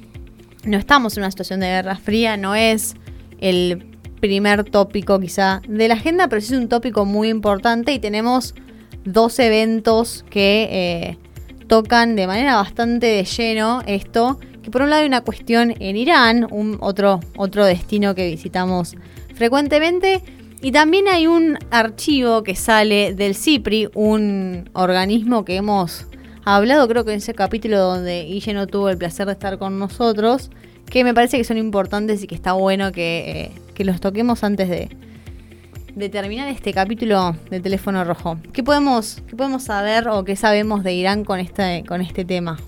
no estamos en una situación de guerra fría, no es el primer tópico quizá de la agenda, pero sí es un tópico muy importante y tenemos dos eventos que eh, tocan de manera bastante de lleno esto, que por un lado hay una cuestión en Irán, un otro, otro destino que visitamos frecuentemente, y también hay un archivo que sale del CIPRI, un organismo que hemos hablado creo que en ese capítulo donde Guille no tuvo el placer de estar con nosotros, que me parece que son importantes y que está bueno que, eh, los toquemos antes de, de, terminar este capítulo de Teléfono Rojo. ¿Qué podemos, qué podemos saber o qué sabemos de Irán con este, con este tema?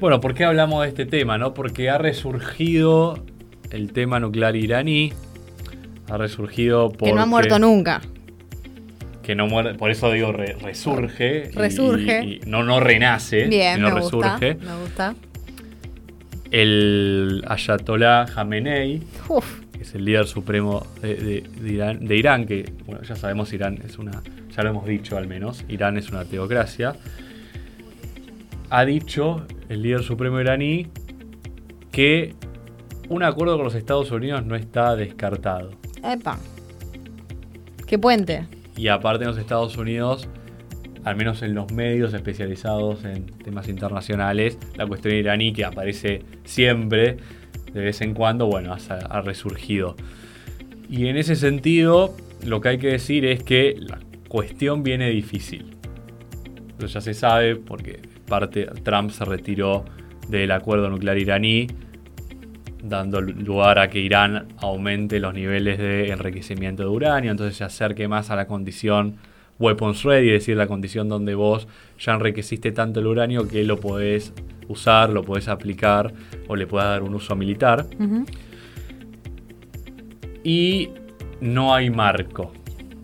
Bueno, ¿por qué hablamos de este tema? No? Porque ha resurgido el tema nuclear iraní. Ha resurgido porque... Que no ha muerto nunca que no muere, por eso digo resurge. Resurge. Y, no, no renace, Bien, sino me resurge. Gusta, me gusta. El Ayatollah Khamenei, que es el líder supremo de, Irán, que bueno, ya sabemos Irán es una, ya lo hemos dicho al menos, Irán es una teocracia, ha dicho el líder supremo iraní que un acuerdo con los Estados Unidos no está descartado. Epa. ¿Qué puente? Y aparte en los Estados Unidos, al menos en los medios especializados en temas internacionales, la cuestión iraní que aparece siempre, de vez en cuando, bueno, ha, resurgido. Y en ese sentido, lo que hay que decir es que la cuestión viene difícil. Eso ya se sabe porque parte Trump se retiró del acuerdo nuclear iraní, dando lugar a que Irán aumente los niveles de enriquecimiento de uranio, entonces se acerque más a la condición weapons ready, es decir, la condición donde vos ya enriqueciste tanto el uranio que lo podés usar, lo podés aplicar o le puedas dar un uso militar. Y no hay marco,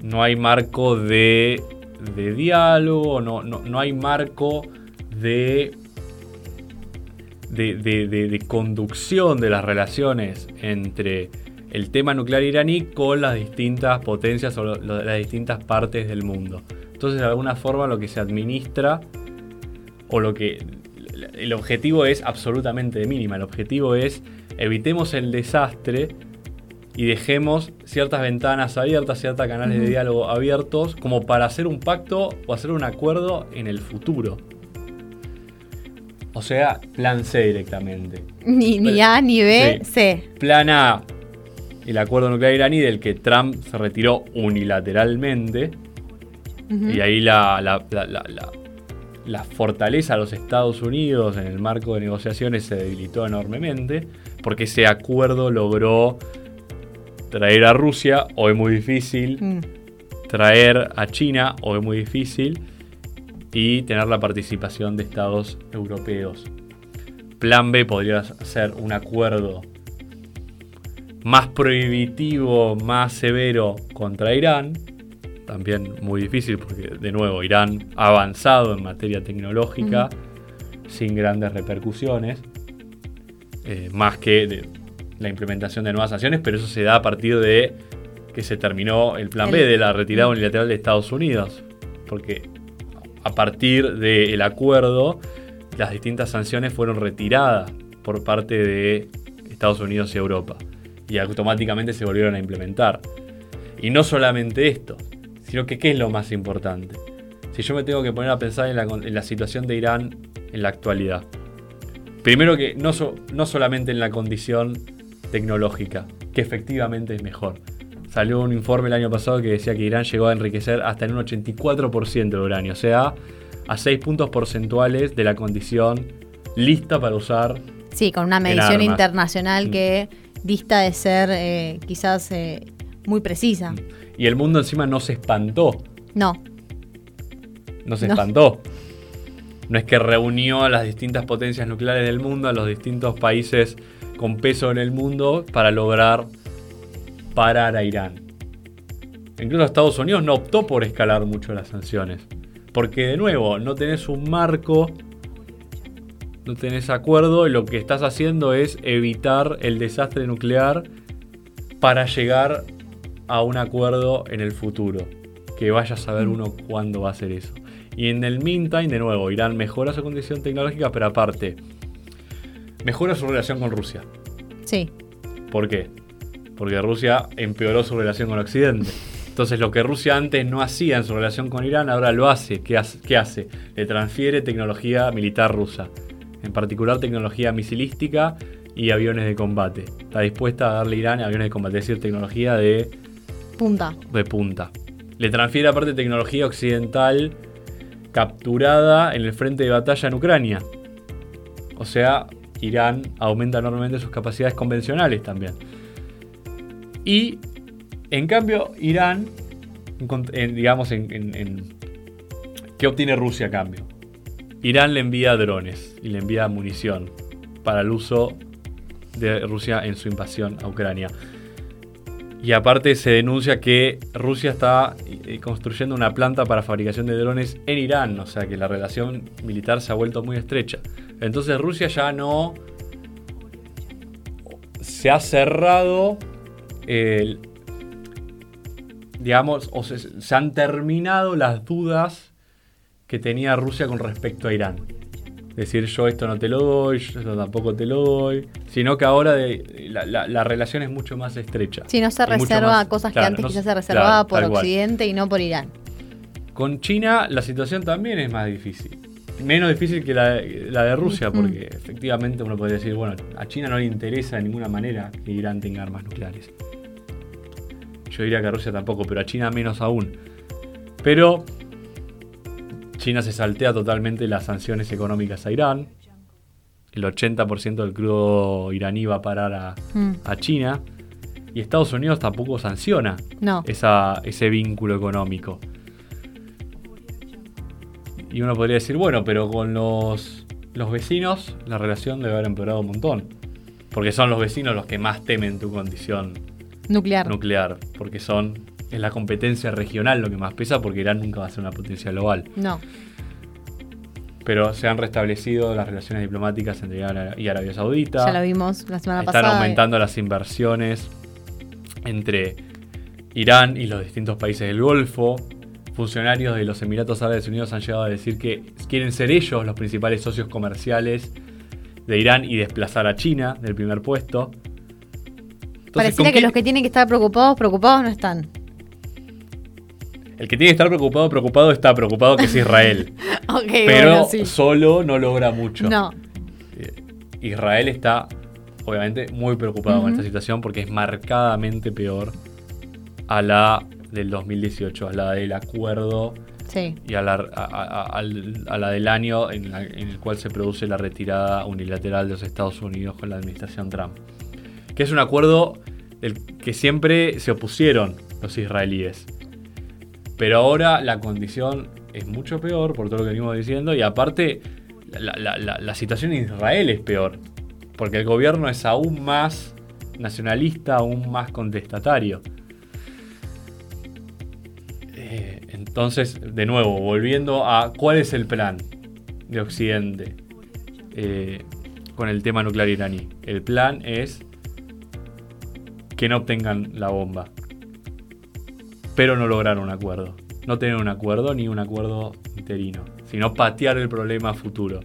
no hay marco de, de diálogo, no, no, no hay marco de de, conducción de las relaciones entre el tema nuclear iraní con las distintas potencias o las distintas partes del mundo. Entonces, de alguna forma, lo que se administra o lo que el objetivo es absolutamente de mínima. El objetivo es evitemos el desastre y dejemos ciertas ventanas abiertas, ciertos canales de diálogo abiertos, como para hacer un pacto o hacer un acuerdo en el futuro. O sea, plan C directamente. Ni, A, ni B, C. Plan A, el acuerdo nuclear iraní del que Trump se retiró unilateralmente. Y ahí la, la, fortaleza de los Estados Unidos en el marco de negociaciones se debilitó enormemente. Porque ese acuerdo logró traer a Rusia, o es muy difícil. Mm. Traer a China, o es muy difícil y tener la participación de estados europeos. Plan B podría ser un acuerdo más prohibitivo, más severo contra Irán. También muy difícil porque, de nuevo, Irán ha avanzado en materia tecnológica sin grandes repercusiones, eh, más que la implementación de nuevas sanciones, pero eso se da a partir de que se terminó el plan B de la retirada unilateral de Estados Unidos. Porque a partir del acuerdo, las distintas sanciones fueron retiradas por parte de Estados Unidos y Europa. Y automáticamente se volvieron a implementar. Y no solamente esto, sino que qué es lo más importante. Si yo me tengo que poner a pensar en la, situación de Irán en la actualidad. Primero que no, no solamente en la condición tecnológica, que efectivamente es mejor, Salió un informe el año pasado que decía que Irán llegó a enriquecer hasta en un 84% de uranio, o sea, a 6 puntos porcentuales de la condición lista para usar. Sí, con una medición internacional mm. que dista de ser eh, quizás eh, muy precisa. Y el mundo encima no se espantó. No. No se espantó. No es que reunió a las distintas potencias nucleares del mundo, a los distintos países con peso en el mundo, para lograr parar a Irán. Incluso Estados Unidos no optó por escalar mucho las sanciones. Porque de nuevo, no tenés un marco, no tenés acuerdo, lo que estás haciendo es evitar el desastre nuclear para llegar a un acuerdo en el futuro. Que vaya a saber uno cuándo va a ser eso. Y en el meantime, de nuevo, Irán mejora su condición tecnológica, pero aparte, mejora su relación con Rusia. Sí. ¿Por qué? porque Rusia empeoró su relación con Occidente. Entonces lo que Rusia antes no hacía en su relación con Irán, ahora lo hace. ¿Qué hace? ¿Qué hace? Le transfiere tecnología militar rusa, en particular tecnología misilística y aviones de combate. Está dispuesta a darle a Irán aviones de combate, es decir, tecnología de punta. De punta. Le transfiere aparte tecnología occidental capturada en el frente de batalla en Ucrania. O sea, Irán aumenta enormemente sus capacidades convencionales también. Y en cambio, Irán, digamos, en, ¿qué obtiene Rusia a cambio? Irán le envía drones y le envía munición para el uso de Rusia en su invasión a Ucrania. Y aparte se denuncia que Rusia está eh, construyendo una planta para fabricación de drones en Irán, o sea que la relación militar se ha vuelto muy estrecha. Entonces Rusia ya no se ha cerrado, digamos, o se han terminado las dudas que tenía Rusia con respecto a Irán decir yo esto no te lo doy, yo esto tampoco te lo doy, sino que ahora la, relación es mucho más estrecha. Si no se reserva cosas que antes quizás se reservaba por Occidente y no por Irán. Con China la situación también es más difícil. Menos difícil que la, de Rusia, mm. porque efectivamente uno podría decir, bueno, a China no le interesa de ninguna manera que Irán tenga armas nucleares. Yo diría que a Rusia tampoco, pero a China menos aún. Pero China se saltea totalmente las sanciones económicas a Irán. El 80% del crudo iraní va a parar mm. a, China. Y Estados Unidos tampoco sanciona ese vínculo económico. Y uno podría decir, bueno, pero con los, los vecinos la relación debe haber empeorado un montón. Porque son los vecinos los que más temen tu condición nuclear. nuclear porque son es la competencia regional lo que más pesa porque Irán nunca va a ser una potencia global. No. Pero se han restablecido las relaciones diplomáticas entre Irán y Arabia Saudita. Ya lo vimos la semana pasada. Están aumentando las inversiones entre Irán y los distintos países del Golfo. Funcionarios de los Emiratos Árabes Unidos han llegado a decir que quieren ser ellos los principales socios comerciales de Irán y desplazar a China del primer puesto. Pareciera que los que tienen que estar preocupados, preocupados no están. El que tiene que estar preocupado, preocupado está preocupado que es Israel. pero solo no logra mucho. No. Eh, Israel está, obviamente, muy preocupado con esta situación porque es marcadamente peor a la del 2018, a la del acuerdo y a la, a, la, del año en, en, el cual se produce la retirada unilateral de los Estados Unidos con la administración Trump. Que es un acuerdo del que siempre se opusieron los israelíes. Pero ahora la condición es mucho peor por todo lo que venimos diciendo y aparte la, situación en Israel es peor, porque el gobierno es aún más nacionalista, aún más contestatario. Eh, entonces, de nuevo, volviendo a cuál es el plan de Occidente eh, con el tema nuclear iraní. El plan es que no obtengan la bomba pero no lograr un acuerdo. No tener un acuerdo ni un acuerdo interino, sino patear el problema futuro.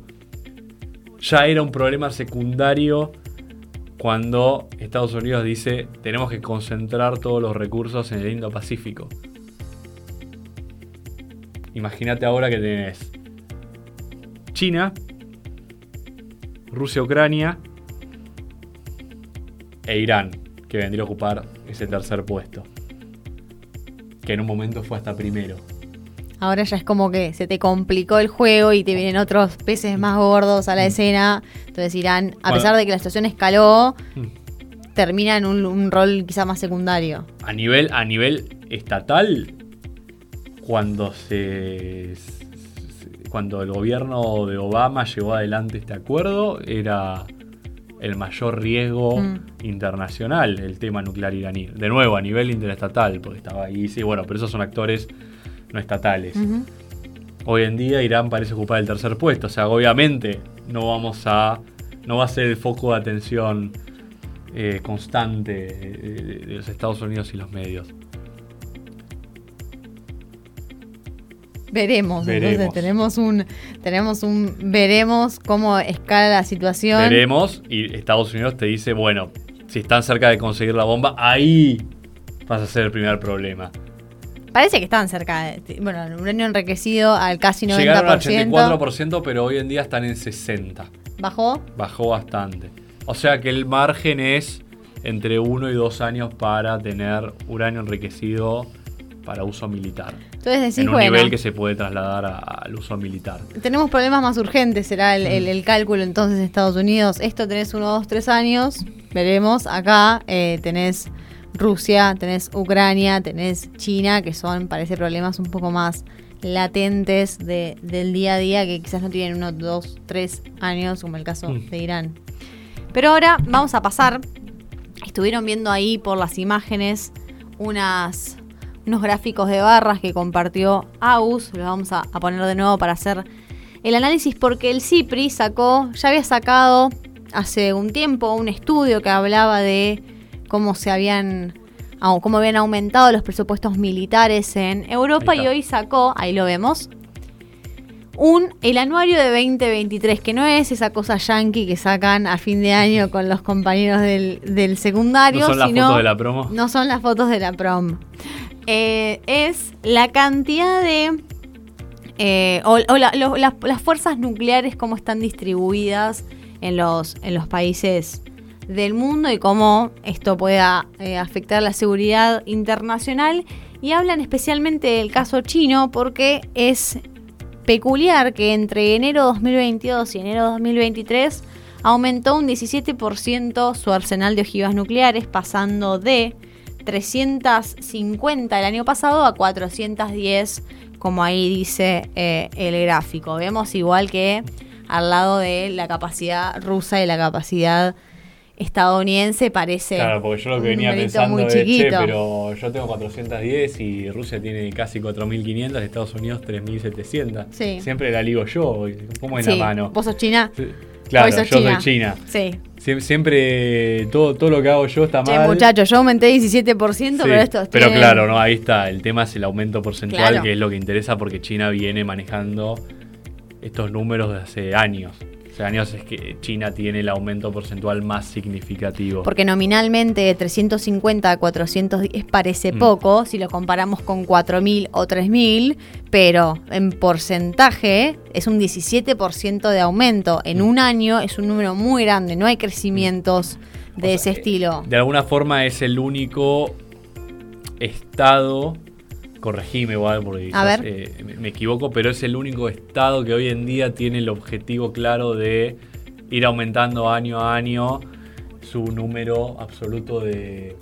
Ya era un problema secundario cuando Estados Unidos dice tenemos que concentrar todos los recursos en el Indo-Pacífico. Imagínate ahora que tenés China, Rusia-Ucrania e Irán, que vendría a ocupar ese tercer puesto que en un momento fue hasta primero. Ahora ya es como que se te complicó el juego y te vienen otros peces más gordos a la mm. escena. Entonces Irán, a pesar de que la situación escaló, mm. termina en un, rol quizá más secundario. A nivel, a nivel estatal, cuando se cuando el gobierno de Obama llevó adelante este acuerdo, era el mayor riesgo mm. internacional, el tema nuclear iraní. De nuevo, a nivel interestatal, porque estaba ahí, sí, bueno, pero esos son actores no estatales. Hoy en día Irán parece ocupar el tercer puesto, o sea, obviamente no vamos a, no va a ser el foco de atención eh, constante de los Estados Unidos y los medios. Veremos, entonces tenemos un, tenemos un, veremos cómo escala la situación. Veremos y Estados Unidos te dice, bueno, Si están cerca de conseguir la bomba, ahí pasa a ser el primer problema. Parece que están cerca de. Bueno, el uranio enriquecido al casi 90%. Llegaron al 84%, pero hoy en día están en 60%. ¿Bajó? Bajó bastante. O sea que el margen es entre uno y dos años para tener uranio enriquecido para uso militar. Entonces decís, en un bueno, nivel que se puede trasladar a- al uso militar. tenemos problemas más urgentes, será el, el- el cálculo entonces en Estados Unidos. Esto tenés uno, dos, tres años, veremos. Acá eh, tenés Rusia, tenés Ucrania, tenés China, que son, parece, problemas un poco más latentes de- del día a día, que quizás no tienen uno, dos, tres años, como el caso Mm. de Irán. Pero ahora vamos a pasar. Estuvieron viendo ahí por las imágenes unas, unos gráficos de barras que compartió AUS. Los vamos a, a poner de nuevo para hacer el análisis porque el CIPRI sacó, ya había sacado hace un tiempo un estudio que hablaba de cómo se habían cómo habían aumentado los presupuestos militares en Europa y hoy sacó, ahí lo vemos, un el anuario de 2023, que no es esa cosa yankee que sacan a fin de año con los compañeros del, del secundario, ¿No son las sino fotos de la promo? no son las fotos de la prom. Eh, es la cantidad de. eh, o la- las fuerzas nucleares, cómo están distribuidas en los, en los países del mundo y cómo esto pueda eh, afectar la seguridad internacional. Y hablan especialmente del caso chino porque es peculiar que entre enero 2022 y enero 2023 aumentó un 17% su arsenal de ojivas nucleares, pasando de 350 el año pasado a 410, como ahí dice eh, el gráfico. Vemos igual que al lado de la capacidad rusa y la capacidad estadounidense parece Claro, porque yo lo que venía pensando muy es, che, pero yo tengo 410 y Rusia tiene casi 4.500, Estados Unidos 3.700. Sí. Siempre la ligo yo, ¿cómo es Sí, la mano? ¿Vos sos China? Sí, Claro, yo sos soy China. China. Sí. Sie- Siempre todo, todo lo que hago yo está Che, mal. muchachos, yo aumenté 17%, Sí, pero esto es pero claro, no, ahí está. El tema es el aumento porcentual, Claro. que es lo que interesa porque China viene manejando estos números de hace años. Años es que China tiene el aumento porcentual más significativo. Porque nominalmente de 350 a 410 parece Mm. poco si lo comparamos con 4.000 o 3.000, pero en porcentaje es un 17% de aumento. En un año es un número muy grande, no hay crecimientos de O sea, ese eh, estilo. De alguna forma es el único estado, corregime igual porque quizás, eh, me, me equivoco, pero es el único estado que hoy en día tiene el objetivo claro de ir aumentando año a año su número absoluto de,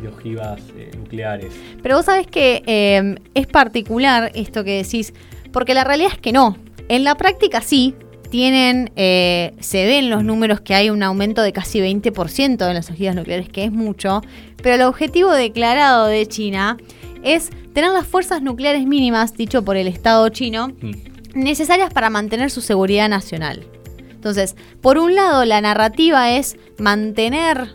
de ojivas eh, nucleares. Pero vos sabés que eh, es particular esto que decís, porque la realidad es que no. En la práctica sí, tienen, eh, se ven los números que hay un aumento de casi 20% en las ojivas nucleares, que es mucho, pero el objetivo declarado de China es tener las fuerzas nucleares mínimas, dicho por el Estado chino, Mm. necesarias para mantener su seguridad nacional. Entonces, por un lado, la narrativa es mantener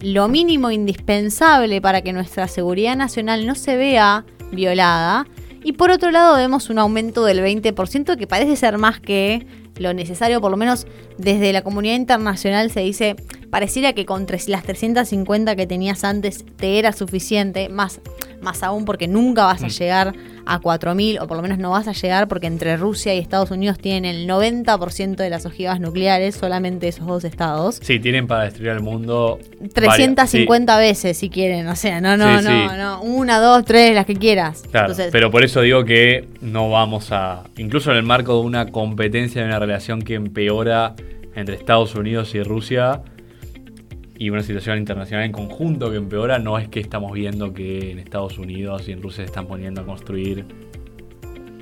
lo mínimo indispensable para que nuestra seguridad nacional no se vea violada. Y por otro lado, vemos un aumento del 20% que parece ser más que lo necesario, por lo menos desde la comunidad internacional se dice, pareciera que con tres- las 350 que tenías antes te era suficiente, más, más aún porque nunca vas a Mm. llegar a 4.000, o por lo menos no vas a llegar porque entre Rusia y Estados Unidos tienen el 90% de las ojivas nucleares, solamente esos dos estados. Sí, tienen para destruir el mundo. 350 veces si quieren, o sea, no, no, Sí, no, sí. no, una, dos, tres, las que quieras. Claro, Entonces, pero por eso digo que no vamos a, incluso en el marco de una competencia, de una relación que empeora entre Estados Unidos y Rusia y una situación internacional en conjunto que empeora, no es que estamos viendo que en Estados Unidos y en Rusia se están poniendo a construir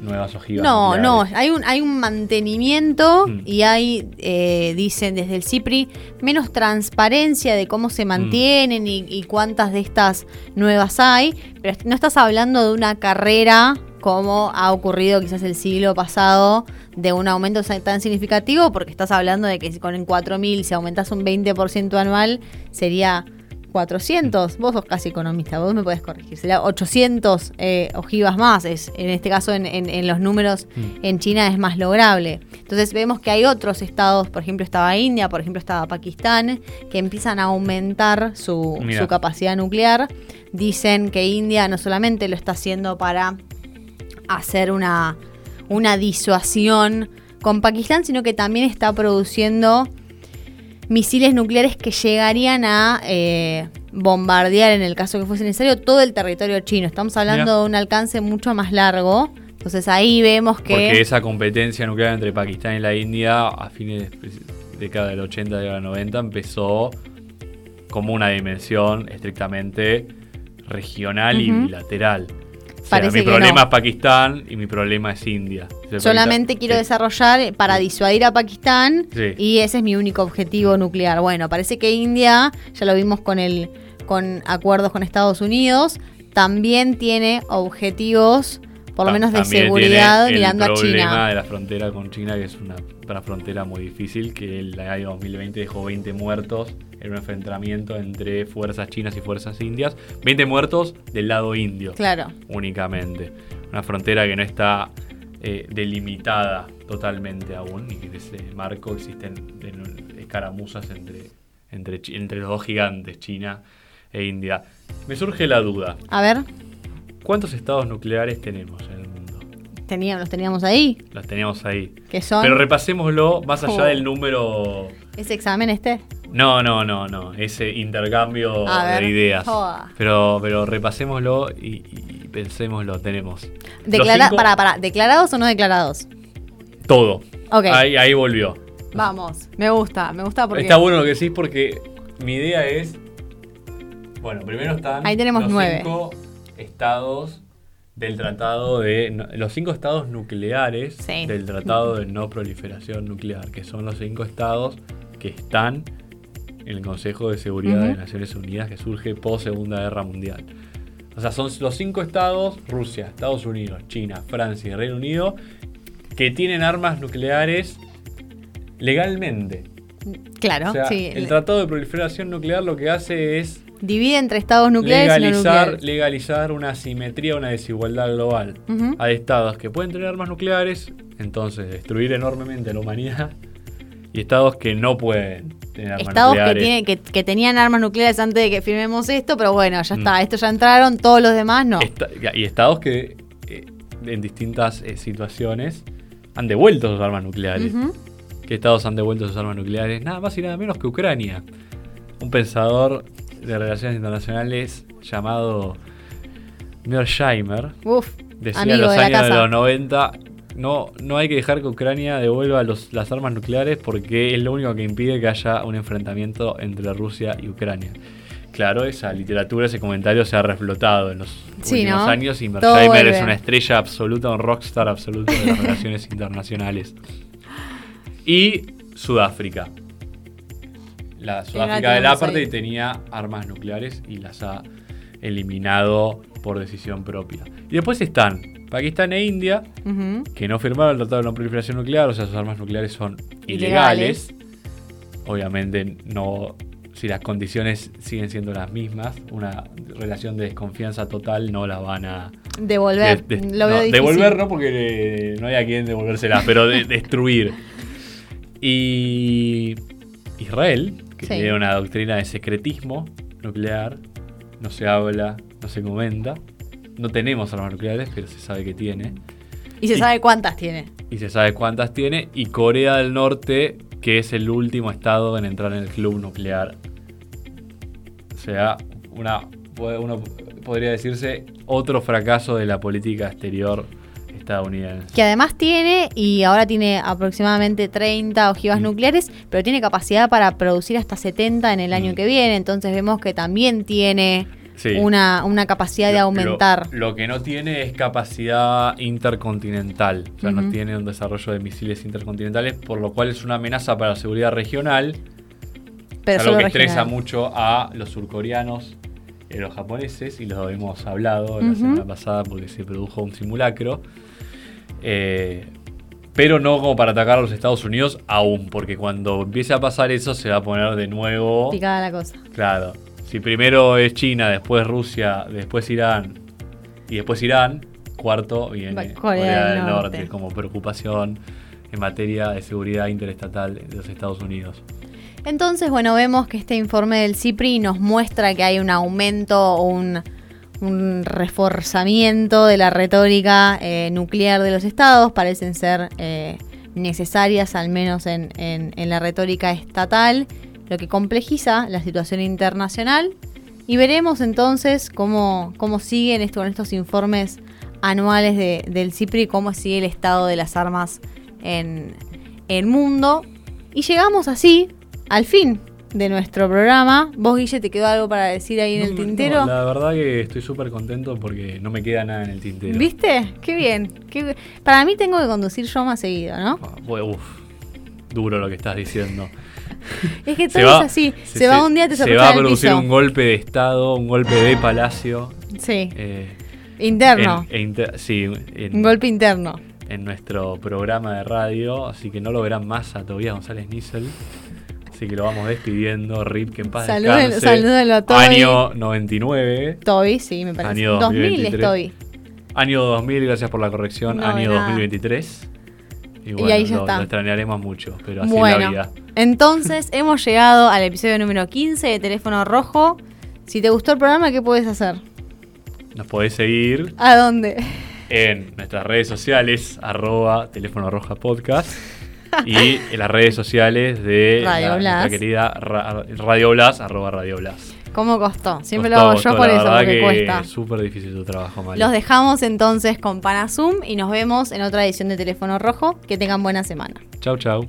nuevas ojivas. No, no, hay un, hay un mantenimiento Mm. y hay, eh, dicen desde el CIPRI, menos transparencia de cómo Mm. se mantienen y, y cuántas de estas nuevas hay, pero no estás hablando de una carrera como ha ocurrido quizás el siglo pasado de un aumento tan significativo, porque estás hablando de que si con en 4.000 si aumentas un 20% anual sería 400, vos sos casi economista, vos me podés corregir, sería 800 eh, ojivas más, es, en este caso en, en- en los números Mm. en China es más lograble. Entonces vemos que hay otros estados, por ejemplo estaba India, por ejemplo estaba Pakistán, que empiezan a aumentar su, su capacidad nuclear. Dicen que India no solamente lo está haciendo para hacer una, una disuasión con Pakistán, sino que también está produciendo misiles nucleares que llegarían a eh, bombardear, en el caso que fuese necesario, todo el territorio chino. Estamos hablando Mira. de un alcance mucho más largo. Entonces ahí vemos que... Porque esa competencia nuclear entre Pakistán y la India a fines de década del 80, década del 90 empezó como una dimensión estrictamente regional y bilateral. Sea, Parece mi que problema no. es Pakistán y mi problema es India. Solamente quiero sí. desarrollar para disuadir a Pakistán Sí. y ese es mi único objetivo nuclear. Bueno, parece que India, ya lo vimos con el con acuerdos con Estados Unidos, también tiene objetivos por lo menos de seguridad tiene mirando a El problema China. de la frontera con China, que es una, una frontera muy difícil, que el año 2020 dejó 20 muertos en un enfrentamiento entre fuerzas chinas y fuerzas indias. 20 muertos del lado indio Claro. únicamente. Una frontera que no está eh, delimitada totalmente aún y que en ese marco existen en- escaramuzas entre, entre, entre los dos gigantes, China e India. Me surge la duda, A ver, ¿cuántos estados nucleares tenemos en el mundo? teníamos, los teníamos ahí, Los teníamos ahí. que son Pero repasémoslo más allá Oh. del número... ese examen este. No, no, no, no. Ese intercambio ver. de ideas. Joda. Pero, pero repasémoslo y, y pensémoslo. Tenemos. Declara, para, para, ¿declarados o no declarados? Todo. Ok. Ahí, ahí volvió. Vamos, me gusta, me gusta porque Está bueno lo que decís porque mi idea es. Bueno, primero están Ahí tenemos los nueve. cinco estados del tratado de. no- los cinco estados nucleares Sí. del tratado de no proliferación nuclear, que son los cinco estados que están en el Consejo de Seguridad de Ujú. Naciones Unidas que surge post Segunda Guerra Mundial. O sea, son los cinco estados, Rusia, Estados Unidos, China, Francia y Reino Unido, que tienen armas nucleares legalmente. claro, O sea, sí, el Tratado de Proliferación Nuclear lo que hace es divide entre estados nucleares y no legalizar, nucleares. legalizar una asimetría, una desigualdad global. Ujú. Hay estados que pueden tener armas nucleares, entonces destruir enormemente a la humanidad, y estados que no pueden tener armas Estados nucleares. tienen, que, que tenían armas nucleares antes de que firmemos esto, pero bueno, ya Mm. está, estos ya entraron, todos los demás no. Esta- y estados que eh, en distintas eh, situaciones han devuelto sus armas nucleares. ¿Qué estados han devuelto sus armas nucleares? Nada más y nada menos que Ucrania. Un pensador de relaciones internacionales llamado Mearsheimer Uf, decía en los de años de los 90 no, no hay que dejar que Ucrania devuelva los- las armas nucleares porque es lo único que impide que haya un enfrentamiento entre Rusia y Ucrania. Claro, esa literatura, ese comentario se ha reflotado en los Sí, últimos ¿no? años y Todo Mearsheimer es una estrella absoluta, un rockstar absoluto de las relaciones internacionales. Y Sudáfrica. La Sudáfrica del apartheid tenía armas nucleares y las ha eliminado por decisión propia. Y después están Pakistán e India, que no firmaron el Tratado de No Proliferación Nuclear, o sea, sus armas nucleares son Ilegales. ilegales. Obviamente no si las condiciones siguen siendo las mismas, una relación de desconfianza total no la van a Devolver, de- de- lo veo no, devolver no porque eh, no hay a quien devolvérselas, pero de- destruir. Y Israel, que Sí. tiene una doctrina de secretismo nuclear, no se habla, no se comenta. No tenemos armas nucleares, pero se sabe que tiene. Y se y- sabe cuántas tiene. Y se sabe cuántas tiene. Y Corea del Norte, que es el último estado en entrar en el club nuclear. O sea, una, uno podría decirse otro fracaso de la política exterior estadounidense. Que además tiene, y ahora tiene aproximadamente 30 ojivas Mm. nucleares, pero tiene capacidad para producir hasta 70 en el año Mm. que viene. Entonces vemos que también tiene Sí. una, una capacidad de aumentar. Lo, lo que no tiene es capacidad intercontinental. O sea, no tiene un desarrollo de misiles intercontinentales, por lo cual es una amenaza para la seguridad regional. pero es algo solo que estresa mucho a los surcoreanos y a los japoneses, y lo hemos hablado la semana pasada porque se produjo un simulacro. Eh, pero no como para atacar a los Estados Unidos aún, porque cuando empiece a pasar eso se va a poner de nuevo. Picada la cosa. Claro, si primero es China, después Rusia, después Irán y después Irán, cuarto viene Corea, del Norte. Norte. como preocupación en materia de seguridad interestatal de los Estados Unidos. Entonces, bueno, vemos que este informe del CIPRI nos muestra que hay un aumento o un, un reforzamiento de la retórica eh, nuclear de los estados, parecen ser eh, necesarias al menos en, en, la retórica estatal, lo que complejiza la situación internacional. Y veremos entonces cómo, cómo siguen esto, con estos informes anuales de, del CIPRI, cómo sigue el estado de las armas en el mundo. Y llegamos así al fin de nuestro programa. ¿Vos, Guille, te quedó algo para decir ahí en el tintero? no, la verdad que estoy súper contento porque no me queda nada en el tintero. ¿Viste? Qué bien. Qué- Para mí tengo que conducir yo más seguido, ¿no? Ah, uf, duro lo que estás diciendo. Es que todo es así. Se, va un día, te se va a producir un golpe de Estado, un golpe de Palacio. Sí, eh, interno. en- inter- sí, en, un golpe interno. en nuestro programa de radio, así que no lo verán más a Tobías González Nissel. Así que lo vamos despidiendo. Rip, que en paz Saluden- salúdenlo a Toby. Año 99. Toby, sí, me parece. Año 2000 es 2023. Toby. Año 2000, gracias por la corrección. No, año de nada. 2023. Y Y bueno, ahí ya lo, está. lo extrañaremos mucho, pero así es la Bueno, vida. entonces hemos llegado al episodio número 15 de Teléfono Rojo. Si te gustó el programa, ¿qué puedes hacer? Nos podéis seguir ¿A dónde? en nuestras redes sociales, arroba teléfono roja podcast. Y en las redes sociales de Radio la- nuestra querida Ra- Radio Blas, arroba Radio Blas. ¿Cómo costó? Siempre Costó, lo hago yo costó, por la eso, porque que cuesta. Es súper difícil tu trabajo, Mali. Los dejamos entonces con Panasum y nos vemos en otra edición de Teléfono Rojo. Que tengan buena semana. Chau, chau.